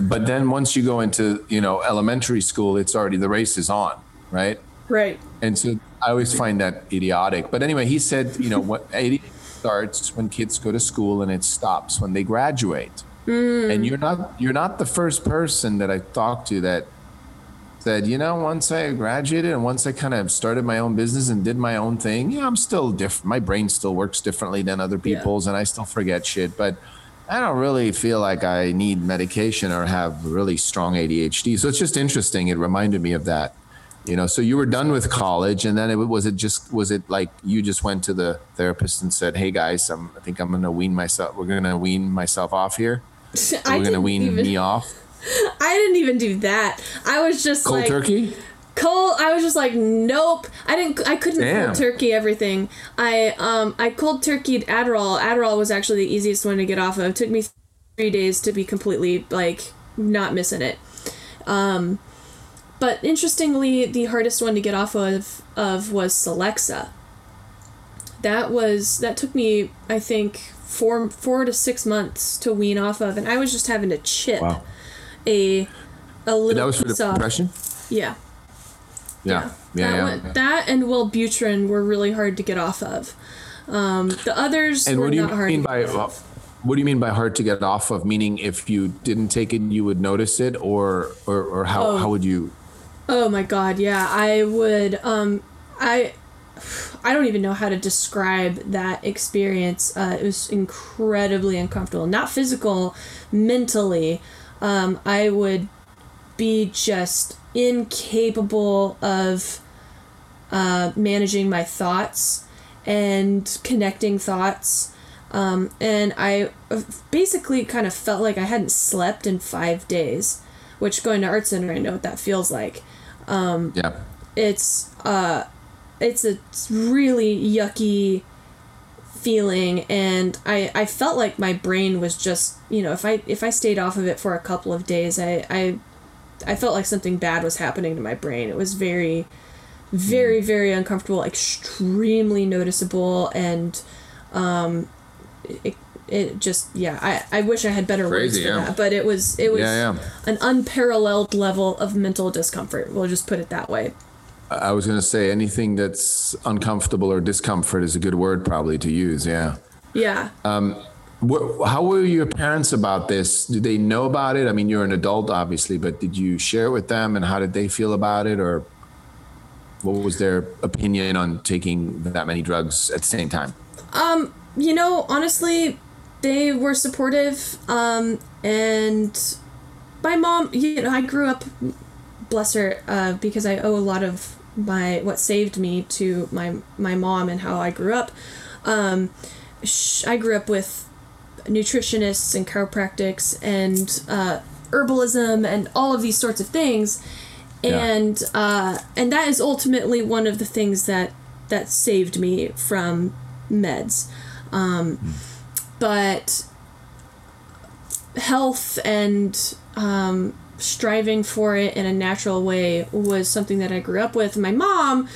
But then once you go into, you know, elementary school, it's already the race is on, right? right. And so I always find that idiotic. But anyway, he said, you know, what ADD starts when kids go to school and it stops when they graduate. Mm. And you're not you're not the first person that I talked to that said, you know, once I graduated and once I kind of started my own business and did my own thing, yeah, I'm still different. My brain still works differently than other Yeah. people's and I still forget shit, but I don't really feel like I need medication or have really strong ADHD. So it's just interesting. It reminded me of that. You know, so you were done with college and then it was it just was it like you just went to the therapist and said, "Hey guys, I'm, I think I'm going to wean myself we're going to wean myself off here. I we're going to wean even, me off." I didn't even do that. I was just Cold like turkey? cold. I was just like, nope. I didn't. I couldn't Damn. cold turkey everything. I um I cold turkeyed Adderall. Adderall was actually the easiest one to get off of. It took me three days to be completely like not missing it. Um, but interestingly, the hardest one to get off of of was Celexa. That was that took me I think four four to six months to wean off of, and I was just having to chip Wow. A a little That was for off. depression? Yeah. Yeah. that, Yeah, yeah. One, that and Wellbutrin were really hard to get off of. Um, the others And were what do you mean by what do you mean by hard to get off of? Meaning, if you didn't take it, you would notice it, or or, or how Oh. how would you? Oh my god, yeah. I would um I I don't even know how to describe that experience. Uh, it was incredibly uncomfortable. Not physical, mentally. Um, I would be just incapable of uh, managing my thoughts and connecting thoughts. Um, and I uh, basically kind of felt like I hadn't slept in five days, which going to art center, I know what that feels like. Yeah. It's uh, it's a really yucky feeling, and I I felt like my brain was just you know if I if I stayed off of it for a couple of days, I I I felt like something bad was happening to my brain. It was very very very uncomfortable extremely noticeable and um it, it just yeah i i wish i had better Crazy, words for yeah. that but it was it was Yeah, yeah. an unparalleled level of mental discomfort we'll just put it that way I was going to say anything that's uncomfortable or discomfort is a good word probably to use. Yeah. yeah Wh- How were your parents about this? Did they know about it? I mean, you're an adult, obviously, but did you share it with them, and how did they feel about it, or what was their opinion on taking that many drugs at the same time? you know honestly they were supportive um and my mom you know i grew up bless her uh, because i owe a lot of my what saved me to my my mom and how i grew up Um, sh- I grew up with nutritionists and chiropractics and uh, herbalism and all of these sorts of things, and yeah. uh, and that is ultimately one of the things that that saved me from meds. Um, mm. But health and um, striving for it in a natural way was something that I grew up with. My mom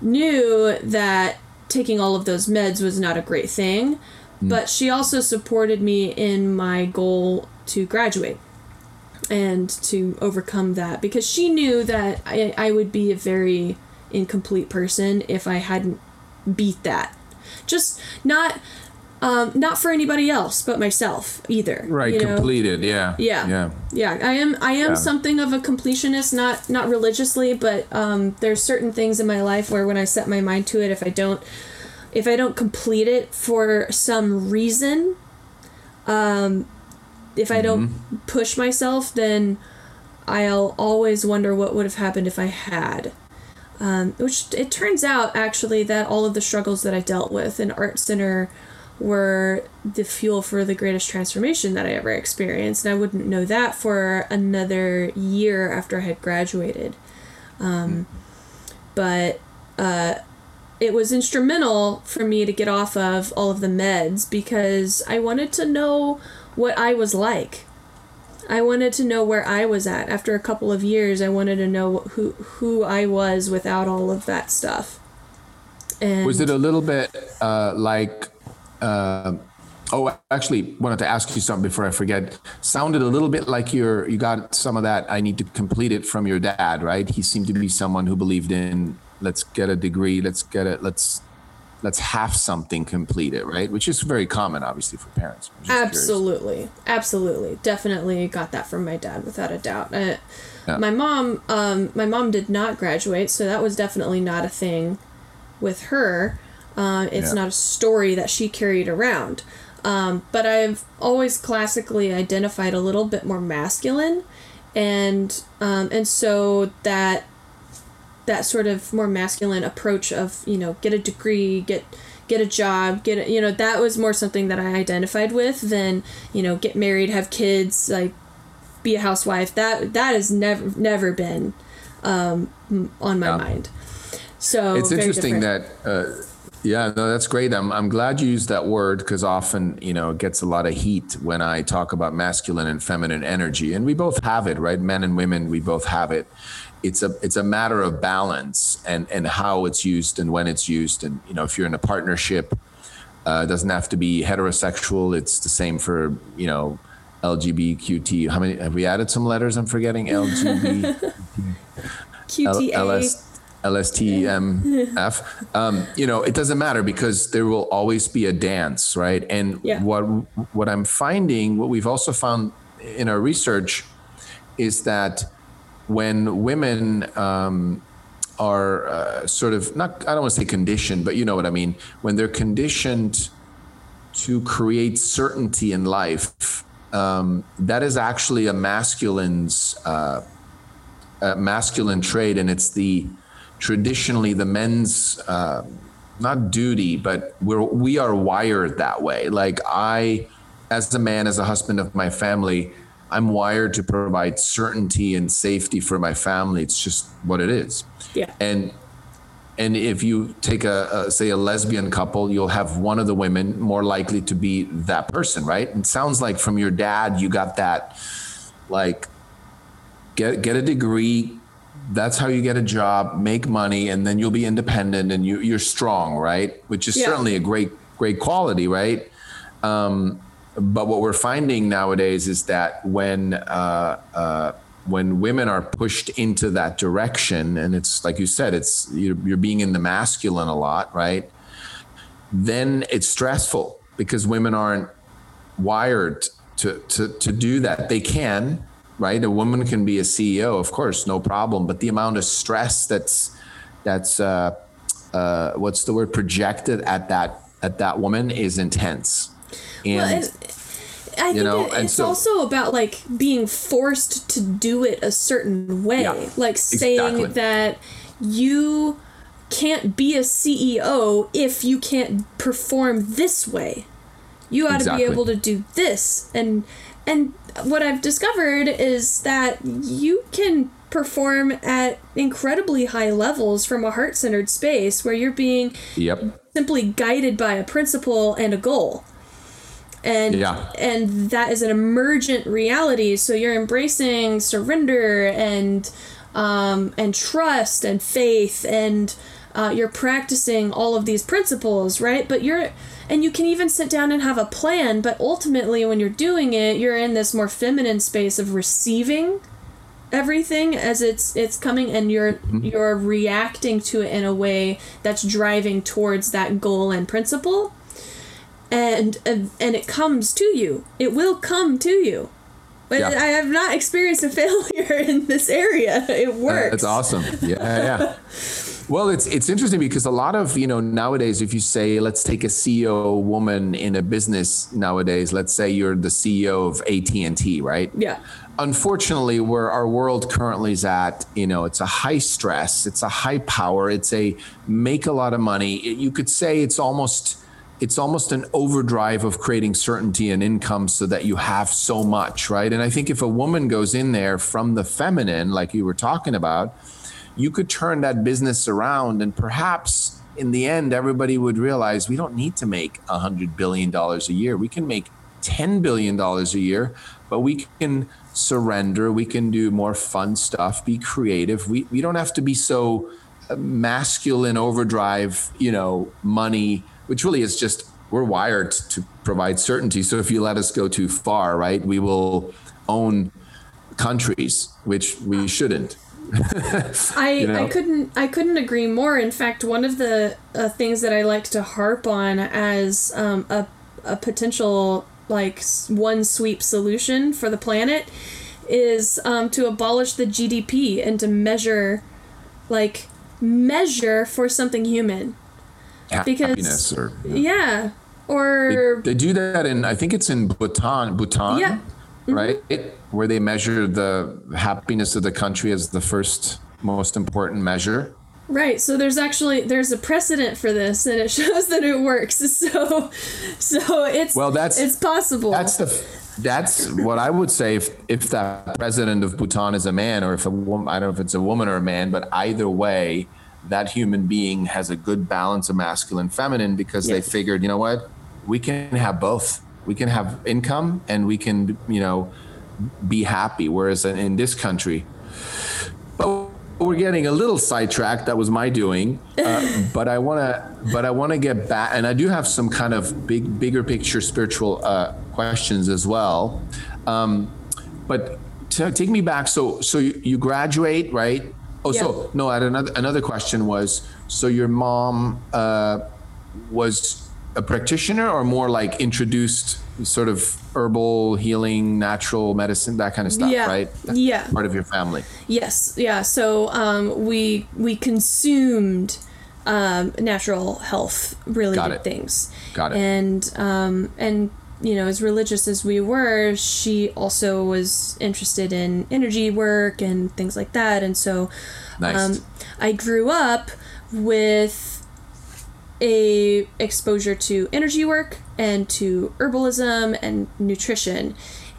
knew that taking all of those meds was not a great thing, mm. but she also supported me in my goal to graduate and to overcome that because she knew that I, I would be a very incomplete person if I hadn't beat that. Just not um, not for anybody else but myself either. Right, you know? completed. Yeah. Yeah. Yeah. Yeah. I am. I am yeah. something of a completionist, not not religiously, but um, there's certain things in my life where when I set my mind to it, if I don't, if I don't complete it for some reason, um, if I don't mm-hmm. push myself, then I'll always wonder what would have happened if I had. Um, which it turns out actually that all of the struggles that I dealt with in Art Center were the fuel for the greatest transformation that I ever experienced. And I wouldn't know that for another year after I had graduated. Um, but uh, it was instrumental for me to get off of all of the meds because I wanted to know what I was like. I wanted to know where I was at. After a couple of years, I wanted to know who who I was without all of that stuff. And was it a little bit uh, like uh, oh, actually, wanted to ask you something before I forget. Sounded a little bit like you're you got some of that. I need to complete it from your dad, right? He seemed to be someone who believed in let's get a degree, let's get it, let's let's have something completed, right? Which is very common, obviously, for parents. Absolutely, curious. absolutely, definitely got that from my dad without a doubt. Uh, yeah. My mom, um, my mom did not graduate, so that was definitely not a thing with her. Uh, it's yeah. not a story that she carried around. Um, but I've always classically identified a little bit more masculine, and um, and so that that sort of more masculine approach of you know get a degree, get get a job, get a, you know that was more something that I identified with than you know get married, have kids, like be a housewife. That that has never never been um, on my yeah. mind. So it's interesting different. that. Uh, yeah, no, that's great. I'm, I'm glad you used that word because often, you know, it gets a lot of heat when I talk about masculine and feminine energy. And we both have it, right? Men and women, we both have it. It's a it's a matter of balance and and how it's used and when it's used. And you know, if you're in a partnership, uh, it doesn't have to be heterosexual. It's the same for, you know, LGBTQ. How many have we added some letters I'm forgetting? LGBT QTA. LSTMF. Um, you know, it doesn't matter because there will always be a dance, right? And yeah. what what I'm finding, what we've also found in our research, is that when women um, are uh, sort of not, I don't want to say conditioned, but you know what I mean. When they're conditioned to create certainty in life, um, that is actually a masculine's uh, a masculine trait, and it's the traditionally the men's uh, not duty, but we're we are wired that way. Like I, as a man, as a husband of my family, I'm wired to provide certainty and safety for my family. It's just what it is. Yeah. And and if you take a, a, say a lesbian couple, you'll have one of the women more likely to be that person, right? It sounds like from your dad you got that like get get a degree, that's how you get a job, make money, and then you'll be independent and you, you're strong, right? Which is yeah. certainly a great, great quality, right? Um, but what we're finding nowadays is that when uh, uh, when women are pushed into that direction, and it's like you said, it's you're, you're being in the masculine a lot, right? Then it's stressful because women aren't wired to to to do that. They can, right? A woman can be a CEO, of course, no problem. But the amount of stress that's that's uh, uh, what's the word projected at that at that woman is intense. And, well, and I think know, it, it's so, also about like being forced to do it a certain way, yeah, like saying exactly. that you can't be a CEO if you can't perform this way. You ought Exactly. to be able to do this and and what I've discovered is that you can perform at incredibly high levels from a heart-centered space where you're being Yep. simply guided by a principle and a goal and Yeah. and that is an emergent reality so you're embracing surrender and um, and trust and faith and uh, you're practicing all of these principles right but you're and you can even sit down and have a plan but ultimately when you're doing it you're in this more feminine space of receiving everything as it's it's coming and you're mm-hmm. you're reacting to it in a way that's driving towards that goal and principle and and, and it comes to you it will come to you but Yeah. i have not experienced a failure in this area it works That's awesome. Yeah, yeah. Well, it's it's interesting because a lot of you know nowadays, if you say let's take a CEO woman in a business nowadays, let's say you're the CEO of AT and T, right? yeah Unfortunately, where our world currently is at, you know, it's a high stress, it's a high power, it's a make a lot of money. You could say it's almost it's almost an overdrive of creating certainty and income so that you have so much, right? And I think if a woman goes in there from the feminine, like you were talking about, you could turn that business around and perhaps in the end everybody would realize we don't need to make a hundred billion dollars a year. We can make 10 billion dollars a year but we can surrender. We can do more fun stuff be creative. We, we don't have to be so masculine overdrive you know money which really is just we're wired to provide certainty. So if you let us go too far right we will own countries which we shouldn't I, You know? I couldn't I couldn't agree more. In fact, one of the uh, things that I like to harp on as um, a a potential like one sweep solution for the planet is um, to abolish the GDP and to measure like measure for something human. Because- happiness or Yeah. Or they do that in i think it's in bhutan bhutan Yeah. Mm-hmm. right where they measure the happiness of the country as the first most important measure Right. So there's actually there's a precedent for this, and it shows that it works. So, so it's Well, that's- it's possible. that's the that's what i would say if if that president of bhutan is a man or if a woman i don't know if it's a woman or a man but either way that human being has a good balance of masculine feminine because they figured you know what we can have both we can have income and we can you know be happy. Whereas in, this country but we're getting a little sidetracked. That was my doing. Uh, but i want to but i want to get back and i do have some kind of big bigger picture spiritual uh, questions as well. Um, but to take me back. So so you, you graduate right? Oh so no I had another another question was so your mom uh, was a practitioner or more like introduced sort of herbal healing natural medicine that kind of stuff Yeah. right That's Yeah. part of your family Yes, yeah. So um, we we consumed um, natural health related things. Got it. And um, and you know, as religious as we were, she also was interested in energy work and things like that. And so Nice. um, I grew up with a exposure to energy work and to herbalism and nutrition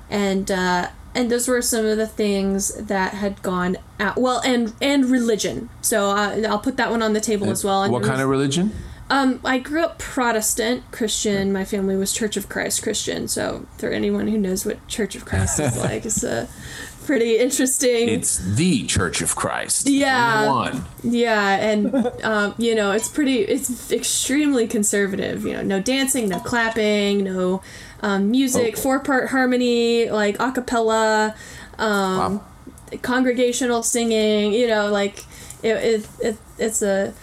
and uh, and those were some of the things that had gone out well and and religion so uh, i'll put that one on the table as well and what kind of religion um, I grew up Protestant Christian. My family was Church of Christ Christian. So, for anyone who knows what Church of Christ is like, it's a pretty interesting. it's the church of christ Yeah. one Yeah, and um, you know, it's pretty it's extremely conservative, you know, no dancing, no clapping, no um, music, Oh. four-part harmony, like a cappella, um, wow congregational singing, you know, like it, it, it it's a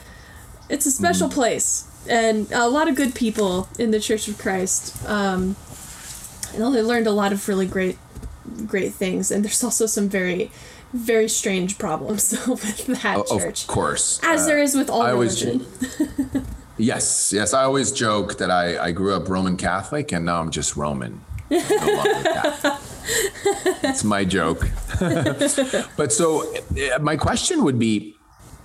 it's a special Mm. place and a lot of good people in the Church of Christ. Um, and they learned a lot of really great great things and there's also some very very strange problems with that O- church. of course. As Uh, there is with all I always- religion. yes yes i always joke that i i grew up roman catholic and now i'm just roman. I'm no it's my joke. But so uh, my question would be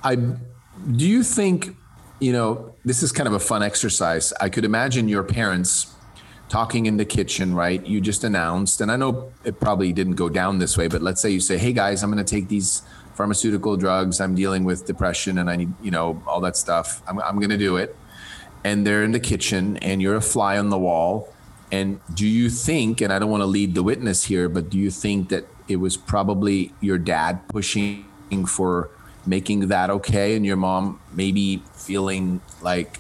i do you think, you know, this is kind of a fun exercise. I could imagine your parents talking in the kitchen, right? You just announced, and I know it probably didn't go down this way, but let's say you say, hey guys, I'm going to take these pharmaceutical drugs. I'm dealing with depression and I need, you know, all that stuff. I'm, I'm going to do it. And they're in the kitchen and you're a fly on the wall. And do you think, and I don't want to lead the witness here, but do you think that it was probably your dad pushing for making that okay and your mom maybe feeling like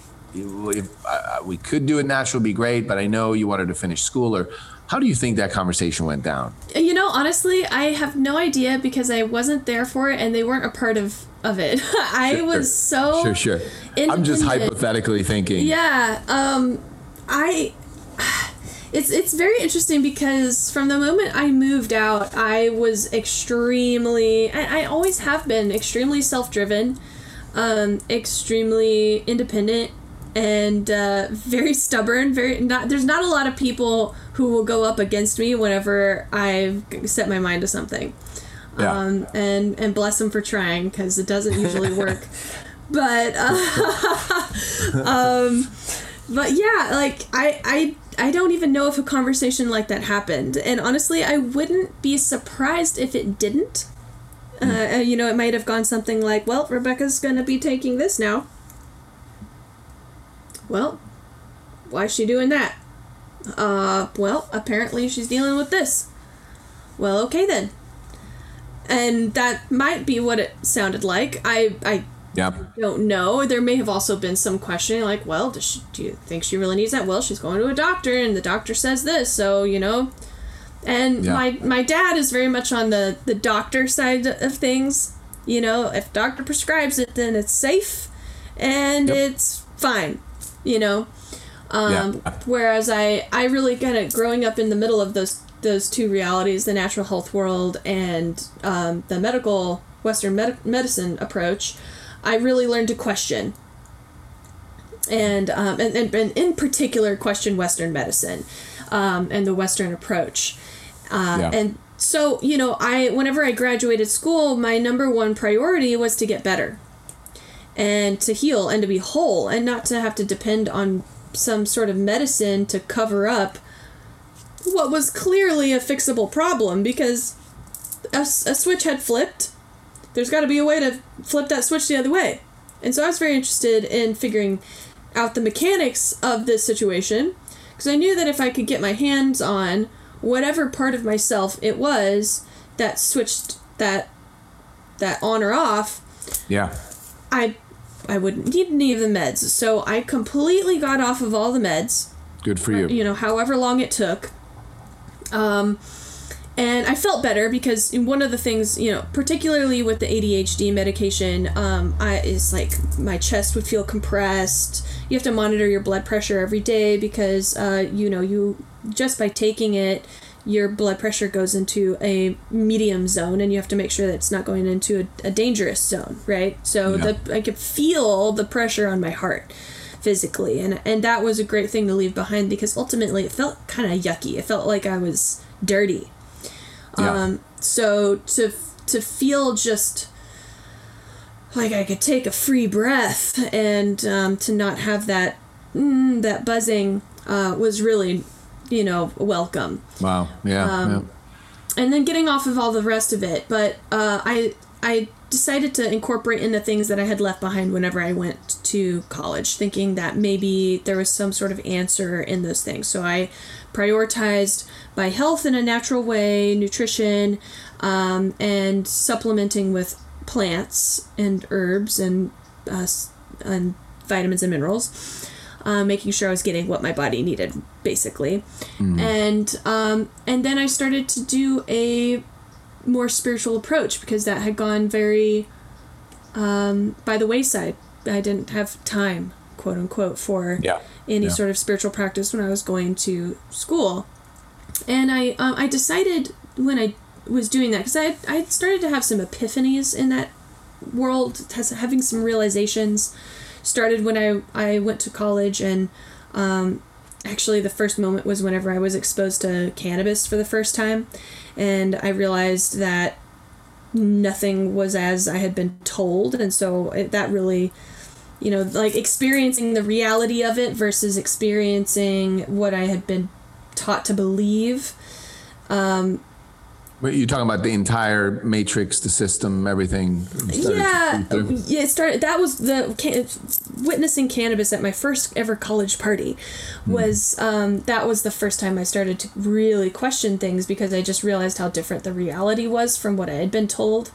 if uh, we could do it natural be great but i know you wanted to finish school or how do you think that conversation went down? You know honestly i have no idea because i wasn't there for it and they weren't a part of of it. I sure, was so sure sure. I'm just hypothetically thinking. Yeah um i it's it's very interesting because from the moment I moved out, I was extremely I, I always have been extremely self driven, um, extremely independent, and uh, very stubborn. Very not there's not a lot of people who will go up against me whenever I've set my mind to something. Yeah. Um, and and bless them for trying because it doesn't usually work. but uh, um, but yeah, like I I I don't even know if a conversation like that happened. And honestly, I wouldn't be surprised if it didn't. Mm. Uh, you know, it might have gone something like, well, Rebecca's going to be taking this now. Well, why is she doing that? Uh, well, apparently she's dealing with this. Well, okay then. And that might be what it sounded like. I, I Yep. Don't know. There may have also been some questioning, like, well, does she, do you think she really needs that? Well, she's going to a doctor, and the doctor says this, so you know. And yeah. my my dad is very much on the the doctor side of things. You know, if doctor prescribes it, then it's safe, and yep. it's fine. You know. Um, yeah. Whereas I I really kind of growing up in the middle of those those two realities, the natural health world and um, the medical Western med- medicine approach. I really learned to question. And, um, and, and, and in particular, question Western medicine um, and the Western approach. Uh, yeah. And so, you know, I whenever I graduated school, my number one priority was to get better and to heal and to be whole and not to have to depend on some sort of medicine to cover up what was clearly a fixable problem because a, a switch had flipped there's got to be a way to flip that switch the other way. And so I was very interested in figuring out the mechanics of this situation because I knew that if I could get my hands on whatever part of myself it was that switched that that on or off, yeah, I I wouldn't need any of the meds. So I completely got off of all the meds. Good for you. You know, however long it took. Um, and I felt better because one of the things, you know, particularly with the ADHD medication, um, I is like my chest would feel compressed. You have to monitor your blood pressure every day because, uh, you know, you just by taking it, your blood pressure goes into a medium zone, and you have to make sure that it's not going into a, a dangerous zone, right? So yeah. the I could feel the pressure on my heart physically, and and that was a great thing to leave behind because ultimately it felt kind of yucky. It felt like I was dirty yeah. Um, so to to feel just like I could take a free breath and um, to not have that mm, that buzzing uh, was really, you know, welcome. Wow. Yeah, um, yeah. And then getting off of all the rest of it, but uh, I I decided to incorporate in the things that I had left behind whenever I went to college, thinking that maybe there was some sort of answer in those things. So I prioritized my health in a natural way, nutrition, um, and supplementing with plants and herbs and, uh, and vitamins and minerals. Uh, making sure I was getting what my body needed, basically, mm-hmm. and um, and then I started to do a more spiritual approach because that had gone very um, by the wayside. I didn't have time, quote unquote, for yeah. any yeah. sort of spiritual practice when I was going to school. And I um, I decided when I was doing that because I I started to have some epiphanies in that world, having some realizations. Started when I I went to college and um, actually the first moment was whenever I was exposed to cannabis for the first time and I realized that nothing was as I had been told, and so it, that really, you know, like experiencing the reality of it versus experiencing what I had been taught to believe. Um, but you're talking about the entire matrix, the system, everything. Yeah, yeah. It started. That was the can, witnessing cannabis at my first ever college party. Hmm. Was um, that was the first time I started to really question things because I just realized how different the reality was from what I had been told,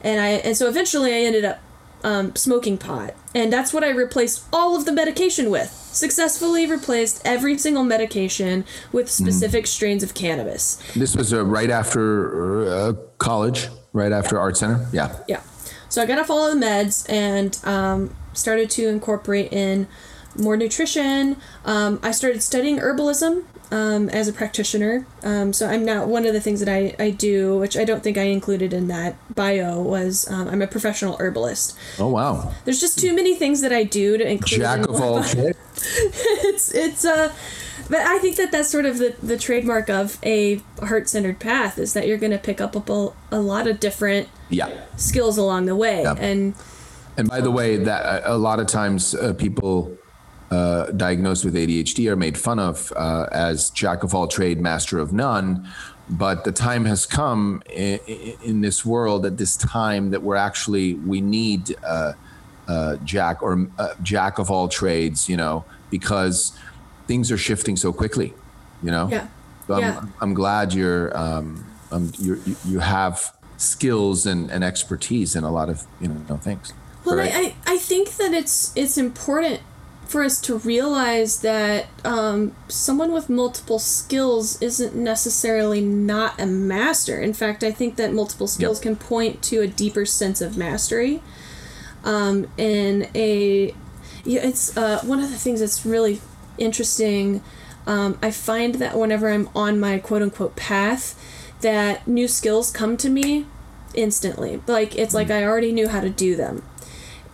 and I and so eventually I ended up um, smoking pot, and that's what I replaced all of the medication with successfully replaced every single medication with hmm. specific mm. strains of cannabis. This was uh, right after uh, college, right after Art Center. Yeah. Yeah. So I got off all of the meds and um, started to incorporate in more nutrition. Um, I started studying herbalism um, as a practitioner. Um, so I'm not one of the things that I, I do, which I don't think I included in that bio, was um, I'm a professional herbalist. Oh wow! There's just too many things that I do to include. Jack of all trades. it's it's uh, but I think that that's sort of the the trademark of a heart centered path is that you're going to pick up a, a lot of different yeah skills along the way and. And by the way, that a lot of times uh, people uh, diagnosed with ADHD are made fun of uh, as jack of all trade, master of none. But the time has come in, in this world at this time that we're actually we need uh, uh jack or uh, jack of all trades, you know, because things are shifting so quickly, you know. Yeah. So I'm, yeah. I'm glad you're, um, um, you're you have skills and, and expertise in a lot of you know things. Well, I, I, I think that it's it's important for us to realize that um, someone with multiple skills isn't necessarily not a master. In fact, I think that multiple skills yep. can point to a deeper sense of mastery. Um, and a, yeah, it's uh, one of the things that's really interesting. Um, I find that whenever I'm on my quote unquote path, that new skills come to me instantly. Like it's like mm. I already knew how to do them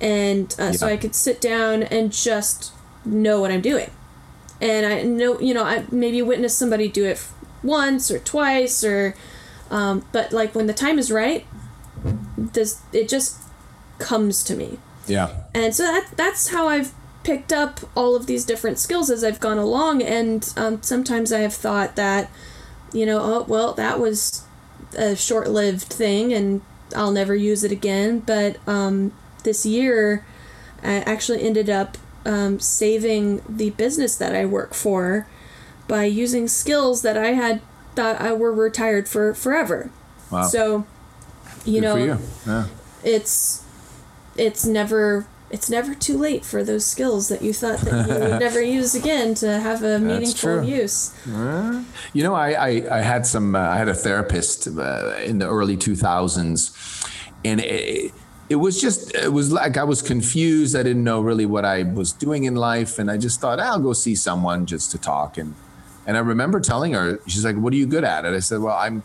and uh, yeah. so I could sit down and just know what I'm doing. And I know, you know, I maybe witness somebody do it once or twice, or, um, but like when the time is right, this it just comes to me. Yeah. And so that that's how I've picked up all of these different skills as I've gone along. And um, sometimes I have thought that, you know, oh well, that was a short-lived thing, and I'll never use it again. But um, this year, I actually ended up um, saving the business that I work for by using skills that I had thought I were retired for forever. Wow. So, you Good know, you. Yeah. it's it's never it's never too late for those skills that you thought that you would never use again to have a meaningful use. You know, I, I, I had some, uh, I had a therapist uh, in the early 2000s and it, it was just it was like I was confused. I didn't know really what I was doing in life, and I just thought I'll go see someone just to talk. And and I remember telling her, she's like, "What are you good at?" And I said, "Well, I'm."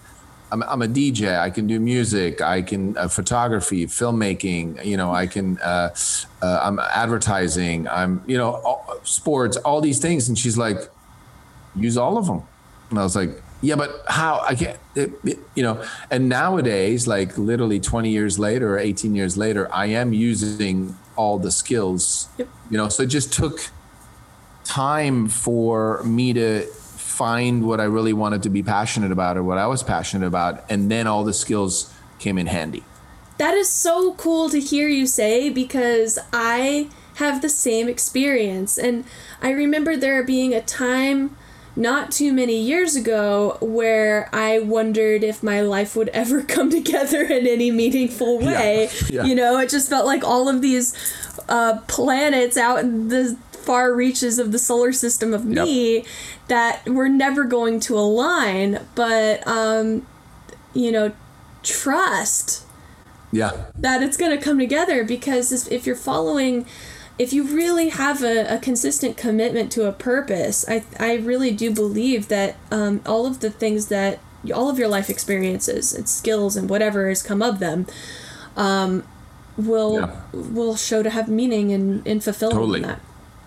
I'm, I'm a DJ. I can do music. I can uh, photography, filmmaking. You know, I can. Uh, uh, I'm advertising. I'm you know all, sports, all these things. And she's like, use all of them. And I was like, yeah, but how I can't, it, it, you know, and nowadays, like literally 20 years later or 18 years later, I am using all the skills, yep. you know, so it just took time for me to find what I really wanted to be passionate about or what I was passionate about. And then all the skills came in handy. That is so cool to hear you say because I have the same experience. And I remember there being a time not too many years ago where I wondered if my life would ever come together in any meaningful way. Yeah. Yeah. You know, it just felt like all of these uh, planets out in the far reaches of the solar system of me yep. that were never going to align. But, um, you know, trust. Yeah. That it's going to come together because if you're following if you really have a, a consistent commitment to a purpose, I, I really do believe that um, all of the things that all of your life experiences and skills and whatever has come of them um, will yeah. will show to have meaning and, and fulfillment totally. in that.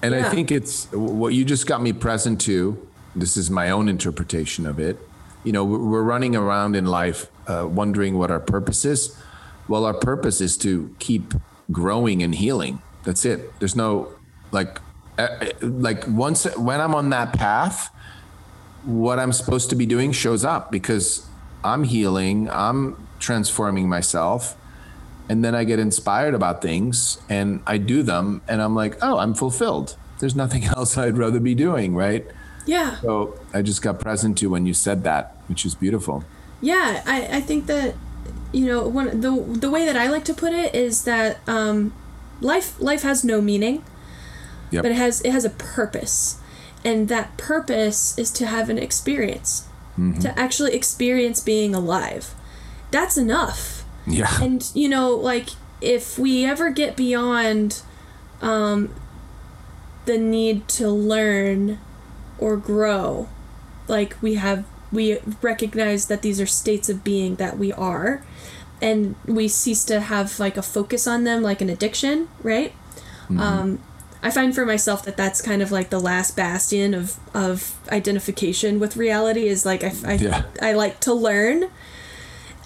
And yeah. I think it's what you just got me present to. This is my own interpretation of it. You know, we're running around in life uh, wondering what our purpose is. well, our purpose is to keep growing and healing. That's it. There's no like, like once when I'm on that path, what I'm supposed to be doing shows up because I'm healing, I'm transforming myself. And then I get inspired about things and I do them and I'm like, oh, I'm fulfilled. There's nothing else I'd rather be doing, right? Yeah. So I just got present to when you said that, which is beautiful. Yeah, I, I think that you know one the the way that I like to put it is that um, life life has no meaning, Yep. but it has it has a purpose, and that purpose is to have an experience, to actually experience being alive. That's enough. Yeah. And you know, like if we ever get beyond um, the need to learn or grow, like we have, we recognize that these are states of being that we are, and we cease to have like a focus on them, like an addiction, right? Um, I find for myself that that's kind of like the last bastion of of identification with reality. Is like I I, Yeah. I like to learn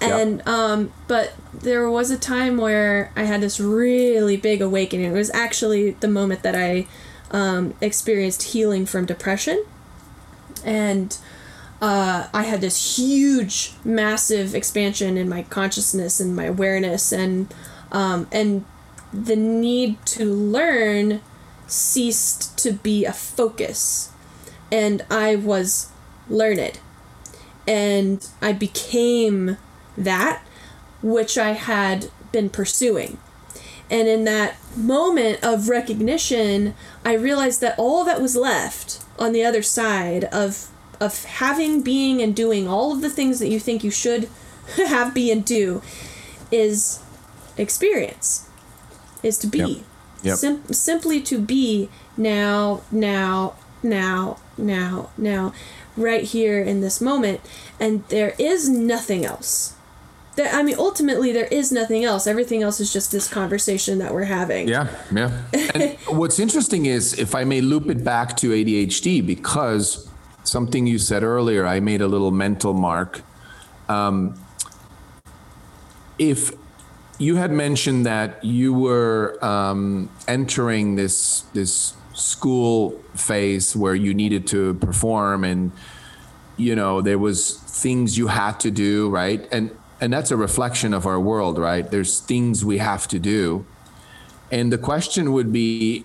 and um but there was a time where i had this really big awakening it was actually the moment that i um, experienced healing from depression and uh, i had this huge massive expansion in my consciousness and my awareness and um, and the need to learn ceased to be a focus and i was learned and I became that which I had been pursuing. And in that moment of recognition, I realized that all that was left on the other side of of having, being, and doing all of the things that you think you should have, be, and do is experience, is to be. Yep. Yep. Sim- simply to be now, now, now, now, now, right here in this moment. And there is nothing else. There, I mean, ultimately, there is nothing else. Everything else is just this conversation that we're having. Yeah, yeah. And what's interesting is, if I may loop it back to ADHD, because something you said earlier, I made a little mental mark. Um, if you had mentioned that you were um, entering this this school phase where you needed to perform and you know there was things you had to do right? And and that's a reflection of our world right? There's things we have to do. And the question would be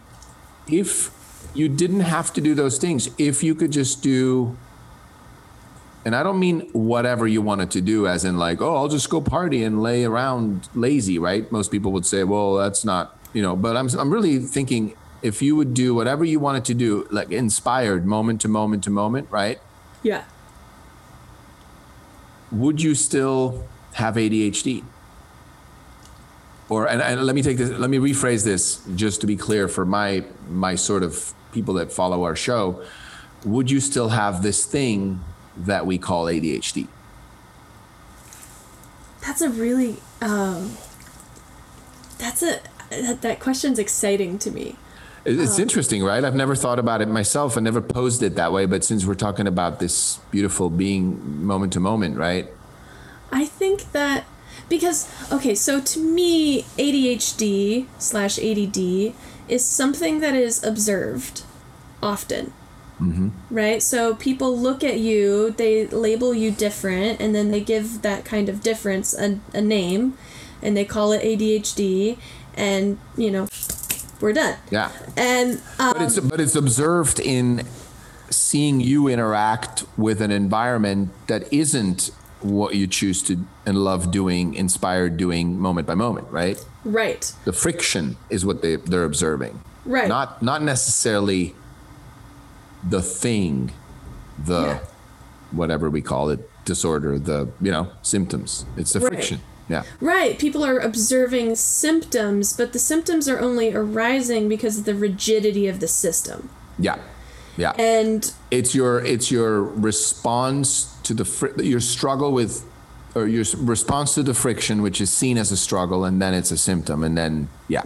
if you didn't have to do those things if you could just do and I don't mean whatever you wanted to do, as in like, oh, I'll just go party and lay around lazy, right? Most people would say, well, that's not, you know, but I'm, I'm really thinking if you would do whatever you wanted to do, like inspired moment to moment to moment, right? Yeah. Would you still have ADHD? Or, and, and let me take this, let me rephrase this just to be clear for my, my sort of people that follow our show. Would you still have this thing that we call ADHD? That's a really, um, that's a, that, that question's exciting to me. It- It's interesting, right? I've never thought about it myself. I never posed it that way. But since we're talking about this beautiful being moment to moment, right? I think that because okay, so to me, ADHD slash ADD is something that is observed often. Mm-hmm. Right? So people look at you, they label you different, and then they give that kind of difference a, a name, and they call it ADHD, and you know, we're done. Yeah. And um, But it's but it's observed in seeing you interact with an environment that isn't what you choose to and love doing, inspired doing moment by moment, right? right, The friction is what they they're observing. right, Not not necessarily the thing, the Yeah. whatever we call it, disorder, the you know, symptoms. It's the Right. friction. Yeah. Right, people are observing symptoms, but the symptoms are only arising because of the rigidity of the system. Yeah. Yeah. And it's your it's your response to the fr- your struggle with or your response to the friction which is seen as a struggle and then it's a symptom and then yeah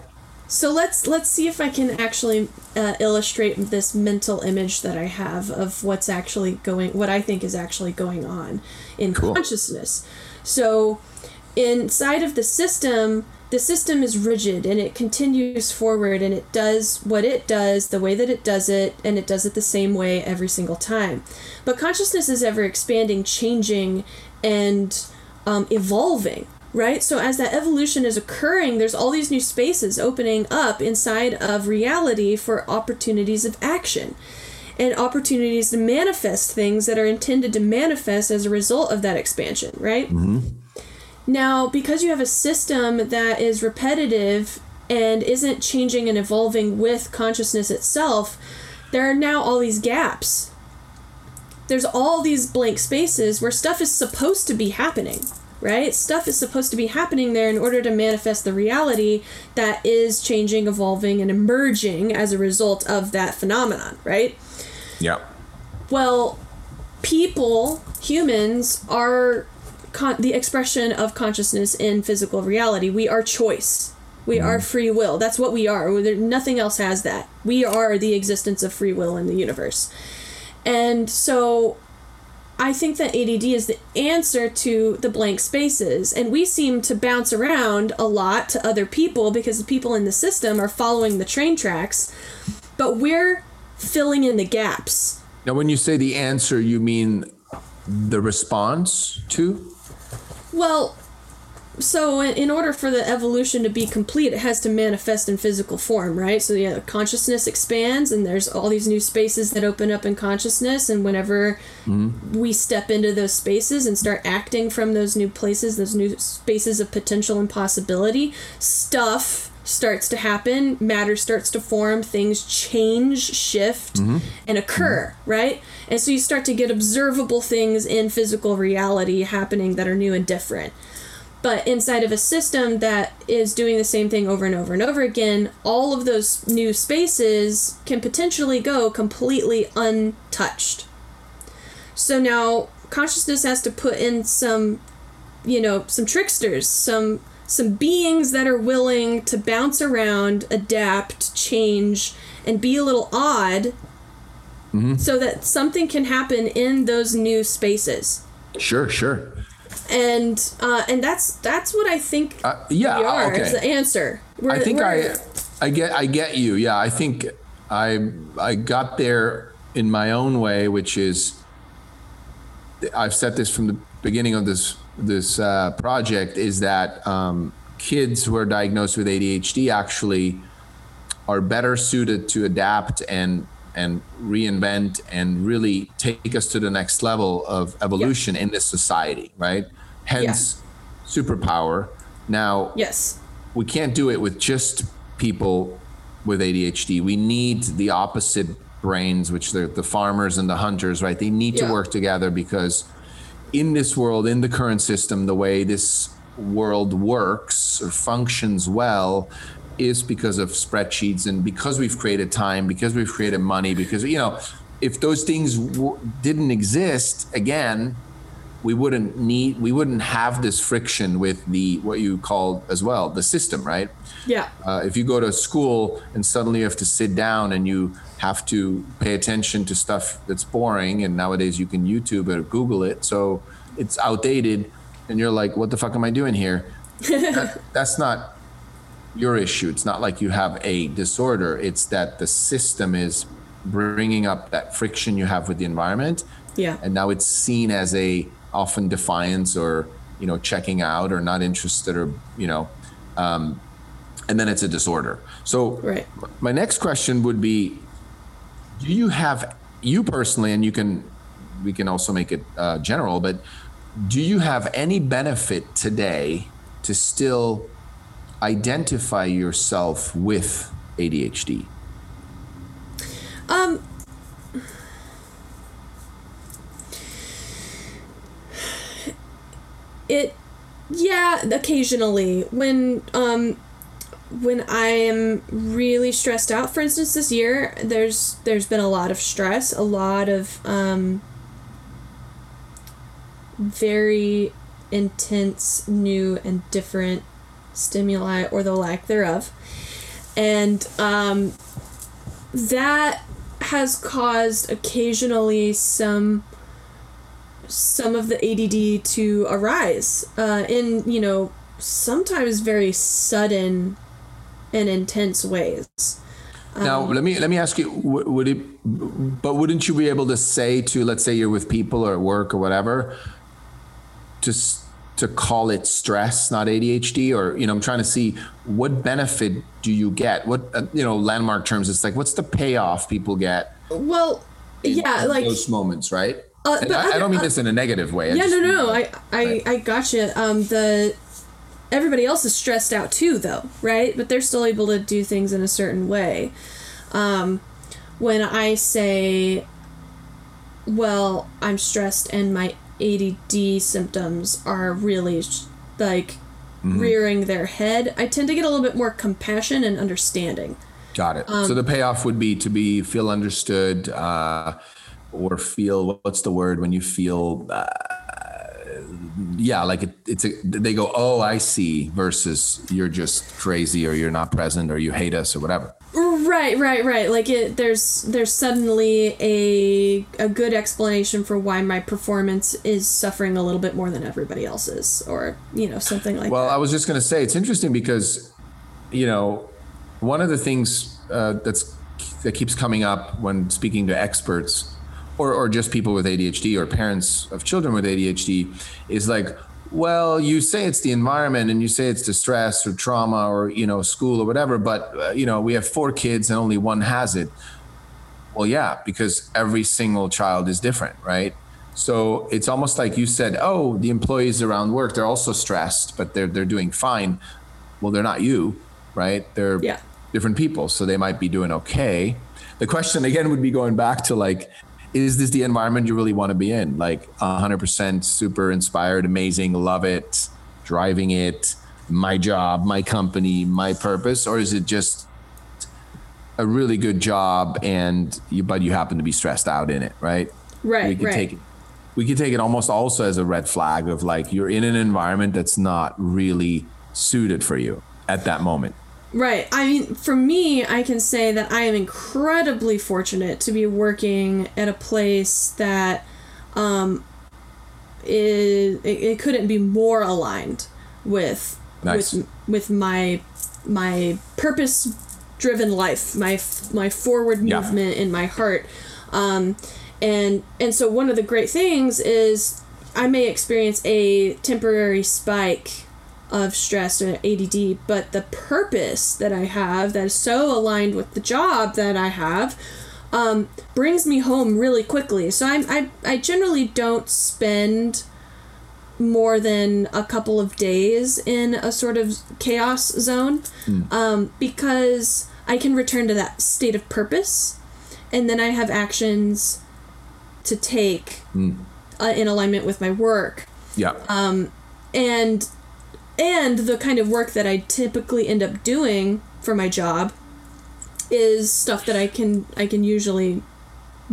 so let's let's see if I can actually uh, illustrate this mental image that I have of what's actually going what I think is actually going on in Cool. consciousness. So inside of the system, the system is rigid and it continues forward and it does what it does the way that it does it and it does it the same way every single time. But consciousness is ever expanding, changing, and um, evolving, right? So as that evolution is occurring, there's all these new spaces opening up inside of reality for opportunities of action and opportunities to manifest things that are intended to manifest as a result of that expansion, right? Mm-hmm. Now, because you have a system that is repetitive and isn't changing and evolving with consciousness itself, there are now all these gaps. There's all these blank spaces where stuff is supposed to be happening, right? Stuff is supposed to be happening there in order to manifest the reality that is changing, evolving, and emerging as a result of that phenomenon, right? Yeah. Well, people, humans, are con- the expression of consciousness in physical reality. We are choice. We mm. are free will. That's what we are. There, nothing else has that. We are the existence of free will in the universe. And so I think that ADD is the answer to the blank spaces. And we seem to bounce around a lot to other people because the people in the system are following the train tracks. But we're filling in the gaps. Now, when you say the answer, you mean the response to? Well, so in order for the evolution to be complete, it has to manifest in physical form, right? So yeah, consciousness expands, and there's all these new spaces that open up in consciousness. And whenever mm-hmm. we step into those spaces and start acting from those new places, those new spaces of potential and possibility, stuff starts to happen, matter starts to form, things change, shift, mm-hmm. and occur, mm-hmm. right? And so you start to get observable things in physical reality happening that are new and different. But inside of a system that is doing the same thing over and over and over again, all of those new spaces can potentially go completely untouched. So now consciousness has to put in some, you know, some tricksters, some some beings that are willing to bounce around, adapt, change, and be a little odd mm-hmm. so that something can happen in those new spaces. Sure, sure. And uh, and that's that's what I think uh, yeah, we are okay. as the answer. We're, I think I I get I get you. Yeah, I think I I got there in my own way, which is I've said this from the beginning of this this uh, project is that um, kids who are diagnosed with ADHD actually are better suited to adapt and and reinvent and really take us to the next level of evolution in this society, right? Hence, yeah. superpower. Now, yes, we can't do it with just people with ADHD. We need the opposite brains, which are the farmers and the hunters, right? They need yeah. to work together because in this world, in the current system, the way this world works or functions well is because of spreadsheets and because we've created time, because we've created money, because, you know, if those things w- didn't exist, again, we wouldn't need we wouldn't have this friction with the what you call as well the system right? Yeah. Uh, if you go to school and suddenly you have to sit down and you have to pay attention to stuff that's boring and nowadays you can youtube or google it so it's outdated and you're like what the fuck am i doing here? That, that's not your issue. It's not like you have a disorder. It's that the system is bringing up that friction you have with the environment. Yeah. And now it's seen as a often defiance or you know checking out or not interested or you know um, and then it's a disorder so right. my next question would be do you have you personally and you can we can also make it uh, general but do you have any benefit today to still identify yourself with adhd um it yeah occasionally. When um when i am really stressed out for instance this year there's there's been a lot of stress a lot of um very intense new and different stimuli or the lack thereof. And um that has caused occasionally some some of the ADD to arise uh, in you know sometimes very sudden and intense ways. Now, let me let me ask you: Would it? But wouldn't you be able to say to, let's say, you're with people or at work or whatever, to to call it stress, not ADHD, or you know, I'm trying to see what benefit do you get? What uh, you know, landmark terms. It's like, what's the payoff people get? Well, yeah, like those moments, right? Uh, but I, I don't mean uh, this in a negative way. I yeah, just no, no, no. I, I. I gotcha. Um, the everybody else is stressed out too, though, right? But they're still able to do things in a certain way. Um, when I say, well, I'm stressed and my ADD symptoms are really sh- like Mm-hmm. rearing their head, I tend to get a little bit more compassion and understanding. Got it. Um, so the payoff would be to be feel understood, uh, or feel what's the word when you feel, uh, yeah, like it, it's a. They go, oh, I see, versus you're just crazy, or you're not present, or you hate us, or whatever. Right, right, right. Like it there's there's suddenly a a good explanation for why my performance is suffering a little bit more than everybody else's or, you know, something like Well, that. I was just going to say it's interesting because, you know, one of the things uh, that's that keeps coming up when speaking to experts, or or just people with ADHD or parents of children with ADHD, is like, well, you say it's the environment and you say it's distress or trauma or you know school or whatever, but uh, you know we have four kids and only one has it. Well, yeah, because every single child is different, right? So it's almost like you said, oh, the employees around work, they're also stressed, but they're they're doing fine. Well, they're not you, right? They're Yeah. different people, so they might be doing okay. The question again would be going back to like, is this the environment you really want to be in? Like 100% super inspired, amazing, love it, driving it, my job, my company, my purpose, or is it just a really good job and you but you happen to be stressed out in it, right? Right, we could right. take it we could take it almost also as a red flag of like you're in an environment that's not really suited for you at that moment. Right. I mean, for me, I can say that I am incredibly fortunate to be working at a place that um, is it, it couldn't be more aligned with Nice. with with my my purpose driven life, my my forward Yeah. movement in my heart. Um, and and so one of the great things is I may experience a temporary spike of stress or ADD, but the purpose that I have that is so aligned with the job that I have um, brings me home really quickly. So I'm, I I generally don't spend more than a couple of days in a sort of chaos zone um, because I can return to that state of purpose and then I have actions to take uh, in alignment with my work Yeah. Um, and and the kind of work that I typically end up doing for my job is stuff that I can I can usually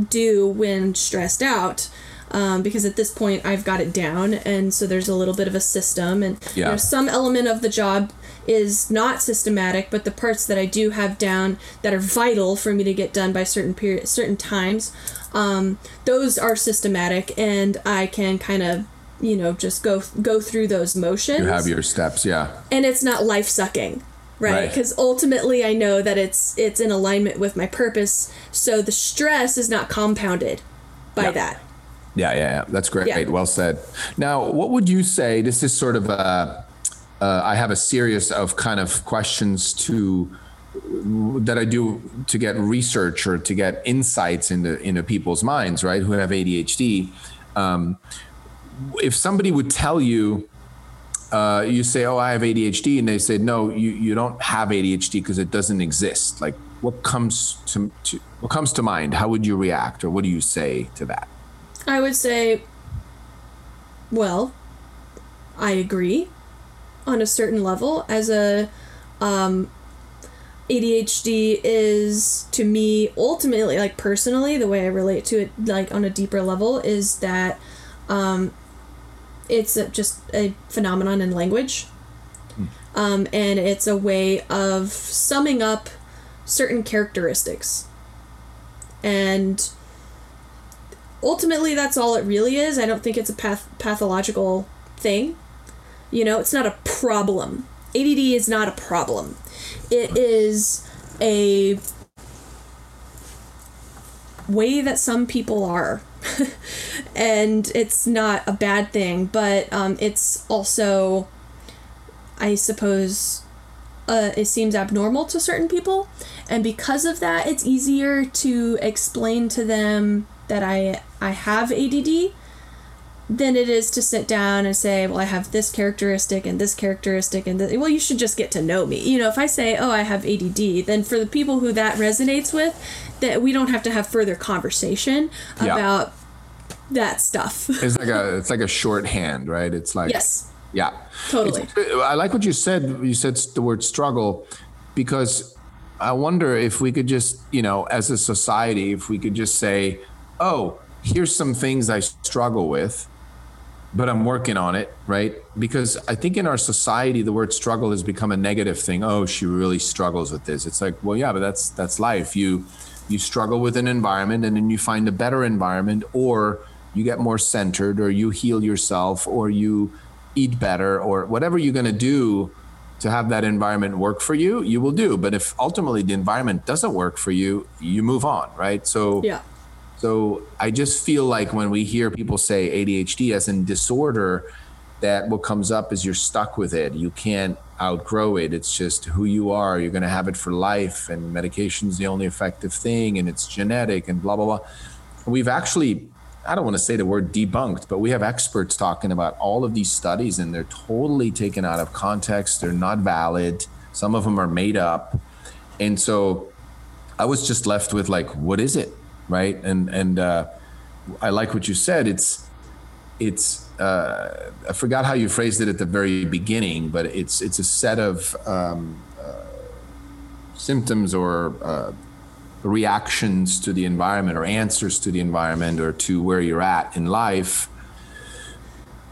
do when stressed out um, because at this point I've got it down and so there's a little bit of a system and you know, some element of the job is not systematic but the parts that I do have down that are vital for me to get done by certain period certain times um, those are systematic and I can kind of you know just go go through those motions you have your steps, yeah. and it's not life sucking right Right. because ultimately i know that it's it's in alignment with my purpose so the stress is not compounded by Yeah. that Yeah, yeah, yeah. That's great. Yeah. Well said. Now, what would you say? This is sort of a. Uh, I have a series of kind of questions to that I do to get research or to get insights into into people's minds, right? Who have ADHD. Um, if somebody would tell you, uh, you say, "Oh, I have ADHD," and they say, "No, you you don't have ADHD because it doesn't exist." Like, what comes to, to what comes to mind? How would you react, or what do you say to that? i would say well i agree on a certain level as a um ADHD is to me ultimately like personally the way I relate to it like on a deeper level is that um it's a, just a phenomenon in language um, and it's a way of summing up certain characteristics and ultimately that's all it really is. I don't think it's a path- pathological thing. You know, it's not a problem. ADD is not a problem. It is a way that some people are. and it's not a bad thing, but um, it's also, I suppose, uh, it seems abnormal to certain people. And because of that, it's easier to explain to them that I, I have ADD than it is to sit down and say, well, I have this characteristic and this characteristic, and th- well, you should just get to know me. You know, if I say, oh, I have ADD, then for the people who that resonates with, that we don't have to have further conversation Yeah. about that stuff. It's like a it's like a shorthand, right? It's like yes, Yeah. Totally. It's- I like what you said. You said the word struggle because I wonder if we could just, you know, as a society, if we could just say, oh, here's some things I struggle with, but I'm working on it, right? Because I think in our society, the word struggle has become a negative thing. Oh, she really struggles with this. It's like, well, yeah, but that's that's life. You you struggle with an environment and then you find a better environment or you get more centered or you heal yourself or you eat better or whatever you're going to do to have that environment work for you you will do but if ultimately the environment doesn't work for you you move on right so yeah, so I just feel like when we hear people say ADHD as in disorder, that what comes up is you're stuck with it. You can't outgrow it. It's just who you are. You're going to have it for life, and medication's the only effective thing, and it's genetic, and blah blah blah. We've actually, I don't want to say the word debunked, but we have experts talking about all of these studies, and they're totally taken out of context. They're not valid. Some of them are made up, and so I was just left with like, what is it, right? And and uh, I like what you said. It's it's uh, I forgot how you phrased it at the very beginning, but it's it's a set of um, uh, symptoms or uh, reactions to the environment or answers to the environment or to where you're at in life,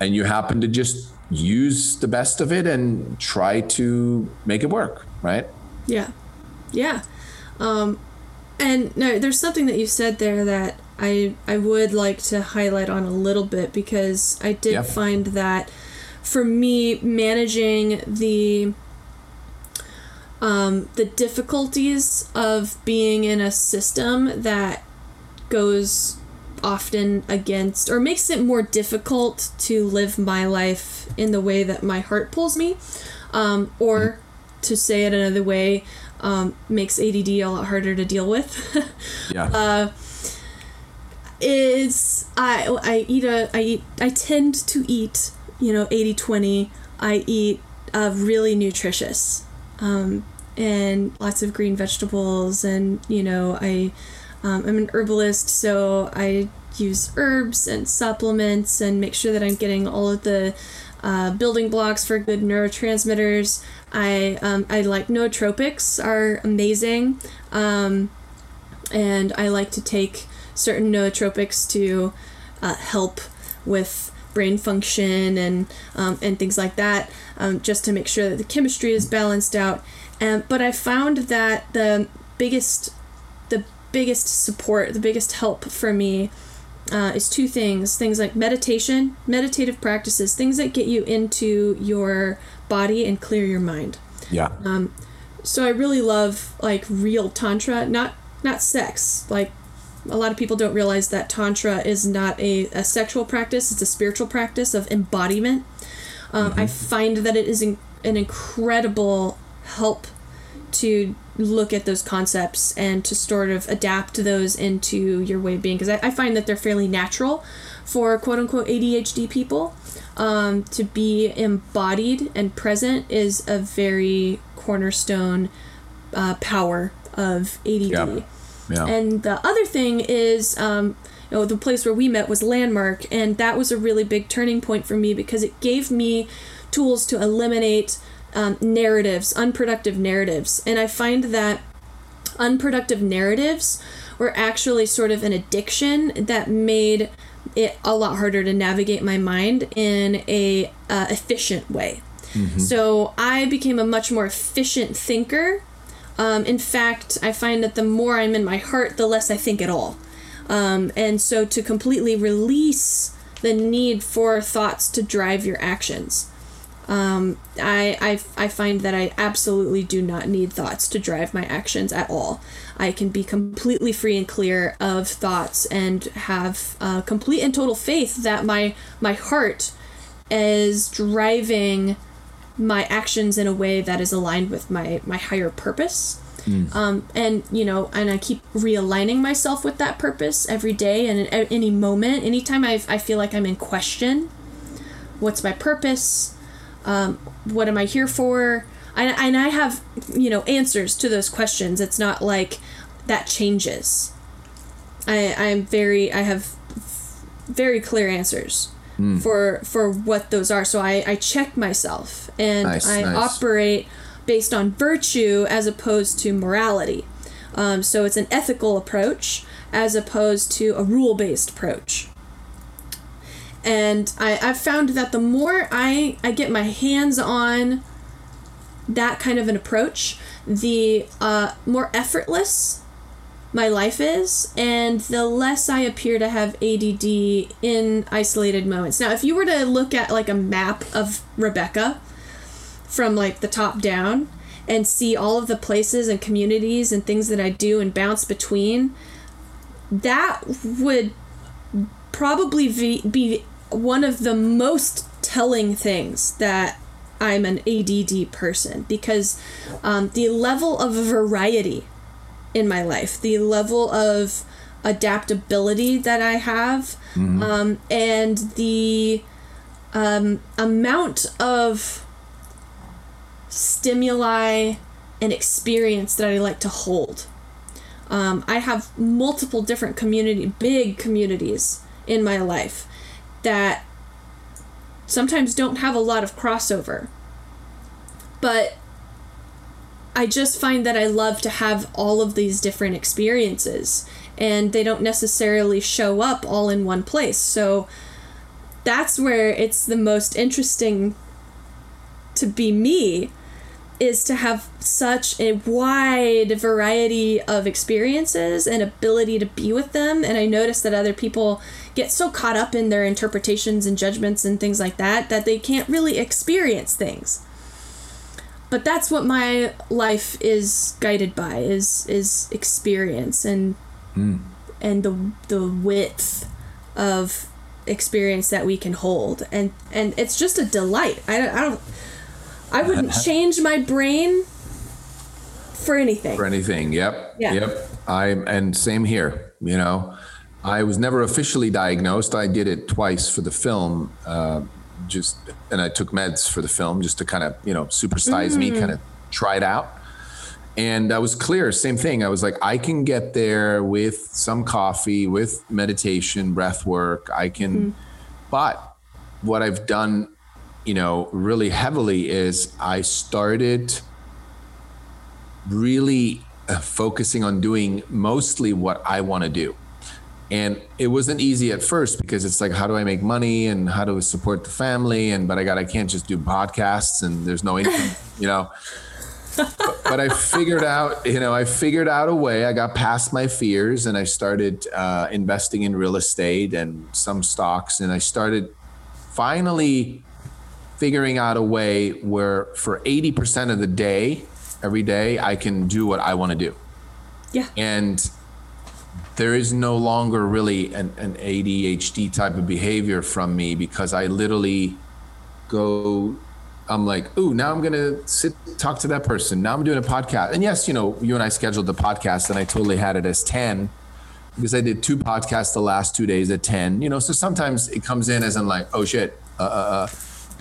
and you happen to just use the best of it and try to make it work, right? yeah, yeah. Um, and no, there's something that you said there that I I would like to highlight on a little bit because I did Yeah. find that for me managing the um, the difficulties of being in a system that goes often against or makes it more difficult to live my life in the way that my heart pulls me um, or to say it another way um, makes add a lot harder to deal with. Yeah. is I I eat a I eat I tend to eat you know 80 20 I eat uh, really nutritious. Um, and lots of green vegetables and you know I um, I'm an herbalist so I use herbs and supplements and make sure that I'm getting all of the uh, building blocks for good neurotransmitters I um, I like nootropics are amazing um, and I like to take certain nootropics to uh, help with brain function and um, and things like that, um, just to make sure that the chemistry is balanced out. Um, but I found that the biggest the biggest support, the biggest help for me uh, is two things: things like meditation, meditative practices, things that get you into your body and clear your mind yeah. Um, so I really love like real tantra, not not sex. Like a lot of people don't realize that tantra is not a, a sexual practice; it's a spiritual practice of embodiment. Um, I find that it is in, an incredible help to look at those concepts and to sort of adapt those into your way of being because I, I find that they're fairly natural for quote unquote ADHD people. Um, to be embodied and present is a very cornerstone uh, power of ADD. Yeah. Yeah. And the other thing is, um, you know, the place where we met was Landmark, and that was a really big turning point for me because it gave me tools to eliminate um, narratives, unproductive narratives. And I find that unproductive narratives were actually sort of an addiction that made it a lot harder to navigate my mind in a uh, efficient way. So I became a much more efficient thinker. Um, in fact, I find that the more I'm in my heart, the less I think at all. Um, and so to completely release the need for thoughts to drive your actions. Um, I, I, I find that I absolutely do not need thoughts to drive my actions at all. I can be completely free and clear of thoughts and have uh, complete and total faith that my my heart is driving my actions in a way that is aligned with my my higher purpose. Mm. Um, and you know, and I keep realigning myself with that purpose every day and at any moment, anytime I I feel like I'm in question. What's my purpose? Um, what am I here for? I, and I have you know answers to those questions. It's not like that changes. I I'm very I have very clear answers mm. for for what those are. So I I check myself and nice, I nice. operate based on virtue as opposed to morality. Um, so it's an ethical approach as opposed to a rule based approach. And I, I've found that the more I, I get my hands on that kind of an approach, the uh, more effortless my life is, and the less I appear to have ADD in isolated moments. Now, if you were to look at like a map of Rebecca from like the top down and see all of the places and communities and things that I do and bounce between, that would probably be one of the most telling things that I'm an ADD person because um, the level of variety in my life, the level of adaptability that I have, mm-hmm. um, and the um, amount of stimuli and experience that I like to hold. Um, I have multiple different community, big communities in my life that sometimes don't have a lot of crossover. But I just find that I love to have all of these different experiences and they don't necessarily show up all in one place. So that's where it's the most interesting to be me is to have such a wide variety of experiences and ability to be with them and I notice that other people get so caught up in their interpretations and judgments and things like that that they can't really experience things. But that's what my life is guided by is is experience and mm. and the the width of experience that we can hold. And and it's just a delight. I don't i, don't, I wouldn't change my brain for anything. For anything. Yep. Yeah. yep. I'm and same here you know i was never officially diagnosed i did it twice for the film uh, just and I took meds for the film just to kind of you know supersize mm. me, kind of try it out. And I was clear, same thing. I was like, I can get there with some coffee, with meditation, breath work. I can, mm. but what I've done, you know, really heavily is I started really uh, focusing on doing mostly what I want to do and it wasn't easy at first because it's like how do i make money and how do i support the family? And but i got i can't just do podcasts and there's no income you know? But, but, i figured out you know i figured out a way. I got past my fears and i started uh, investing in real estate and some stocks. And i started finally figuring out a way where for 80% of the day every day i can do what i want to do. Yeah. And there is no longer really an, an ADHD type of behavior from me because I literally go I'm like, ooh, now I'm gonna sit talk to that person. Now I'm doing a podcast. And yes, you know, you and I scheduled the podcast and I totally had it as 10 because I did two podcasts the last two days at 10. You know, so sometimes it comes in as I'm like, oh shit. Uh, uh, uh.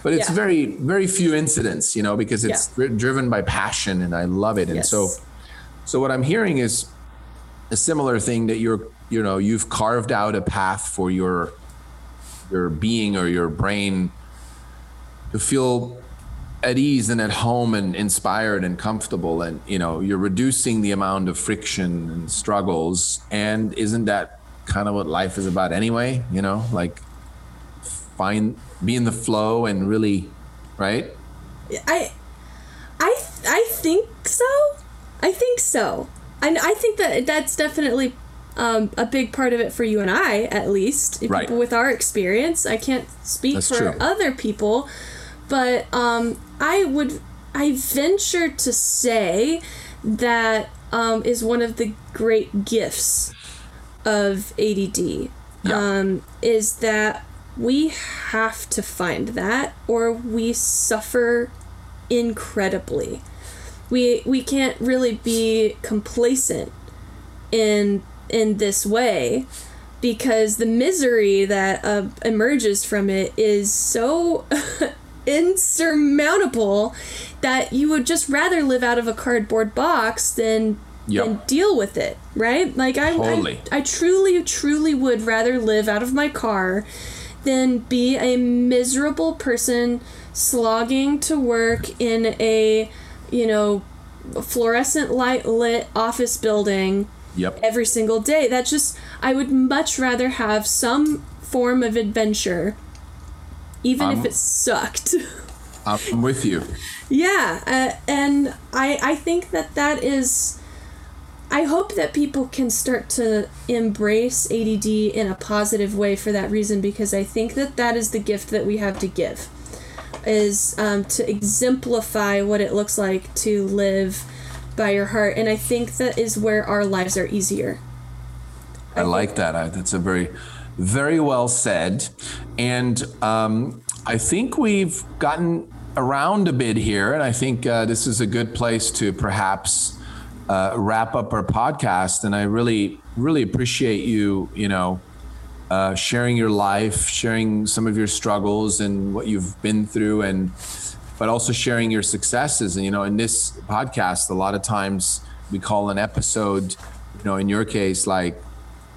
But it's yeah. very, very few incidents, you know, because it's yeah. driven by passion and I love it. And yes. so so what I'm hearing is a similar thing that you're you know you've carved out a path for your your being or your brain to feel at ease and at home and inspired and comfortable. And you know you're reducing the amount of friction and struggles. And isn't that kind of what life is about anyway? You know like find be in the flow and really right? I i i think so. I think so and I think that that's definitely um, a big part of it for you and I, at least, Right. people with our experience. I can't speak That's for true. other people, but um, I would, I venture to say that um, is one of the great gifts of ADD. Yeah. Um, is that we have to find that, or we suffer incredibly. We we can't really be complacent in in this way because the misery that uh, emerges from it is so insurmountable that you would just rather live out of a cardboard box than Yep. than deal with it, right? Like I, Totally. I I truly truly would rather live out of my car than be a miserable person slogging to work in a, you know, fluorescent light lit office building Yep. every single day. That just I would much rather have some form of adventure even if Um, it sucked. I'm with you. yeah, uh, and I I think that that is I hope that people can start to embrace ADD in a positive way for that reason because I think that that is the gift that we have to give is um, to exemplify what it looks like to live by your heart and I think that is where our lives are easier. I like that. I, that's a very, very well said. And um, I think we've gotten around a bit here, and I think uh, this is a good place to perhaps uh, wrap up our podcast. And I really, really appreciate you, you know, uh, sharing your life, sharing some of your struggles and what you've been through, and but also sharing your successes. And you know, in this podcast, a lot of times we call an episode, you know, in your case, like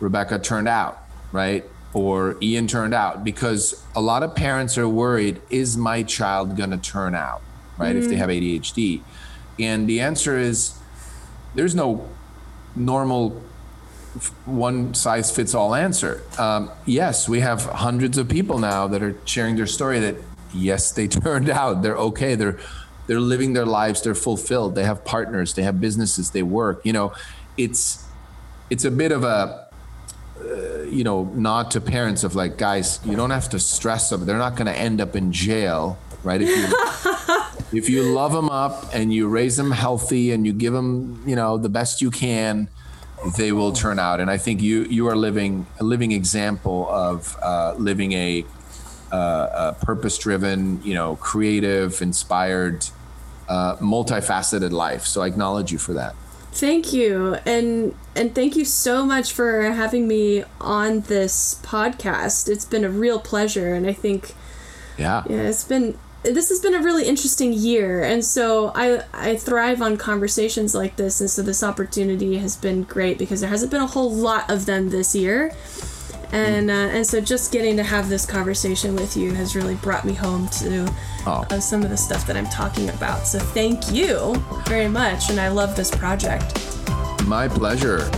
Rebecca turned out, right? Or Ian turned out, because a lot of parents are worried: Is my child going to turn out, right? If they have ADHD, and the answer is there's no normal one size fits all answer. Um, yes, we have hundreds of people now that are sharing their story that yes, they turned out, they're okay, they're they're living their lives, they're fulfilled, they have partners, they have businesses, they work. You know, it's it's a bit of a uh, you know nod to parents of like guys, you don't have to stress them. They're not going to end up in jail, right? If you if you love them up and you raise them healthy and you give them you know the best you can they will turn out. And i think you you are living a living example of uh, living a, uh, a purpose driven you know creative inspired uh, multifaceted life. So i acknowledge you for that. Thank you. And and thank you so much for having me on this podcast. It's been a real pleasure and I think yeah. Yeah, it's been this has been a really interesting year and so I I thrive on conversations like this and so this opportunity has been great because there hasn't been a whole lot of them this year. And uh, and so just getting to have this conversation with you has really brought me home to Oh. uh, some of the stuff that I'm talking about. So thank you very much and I love this project. my pleasure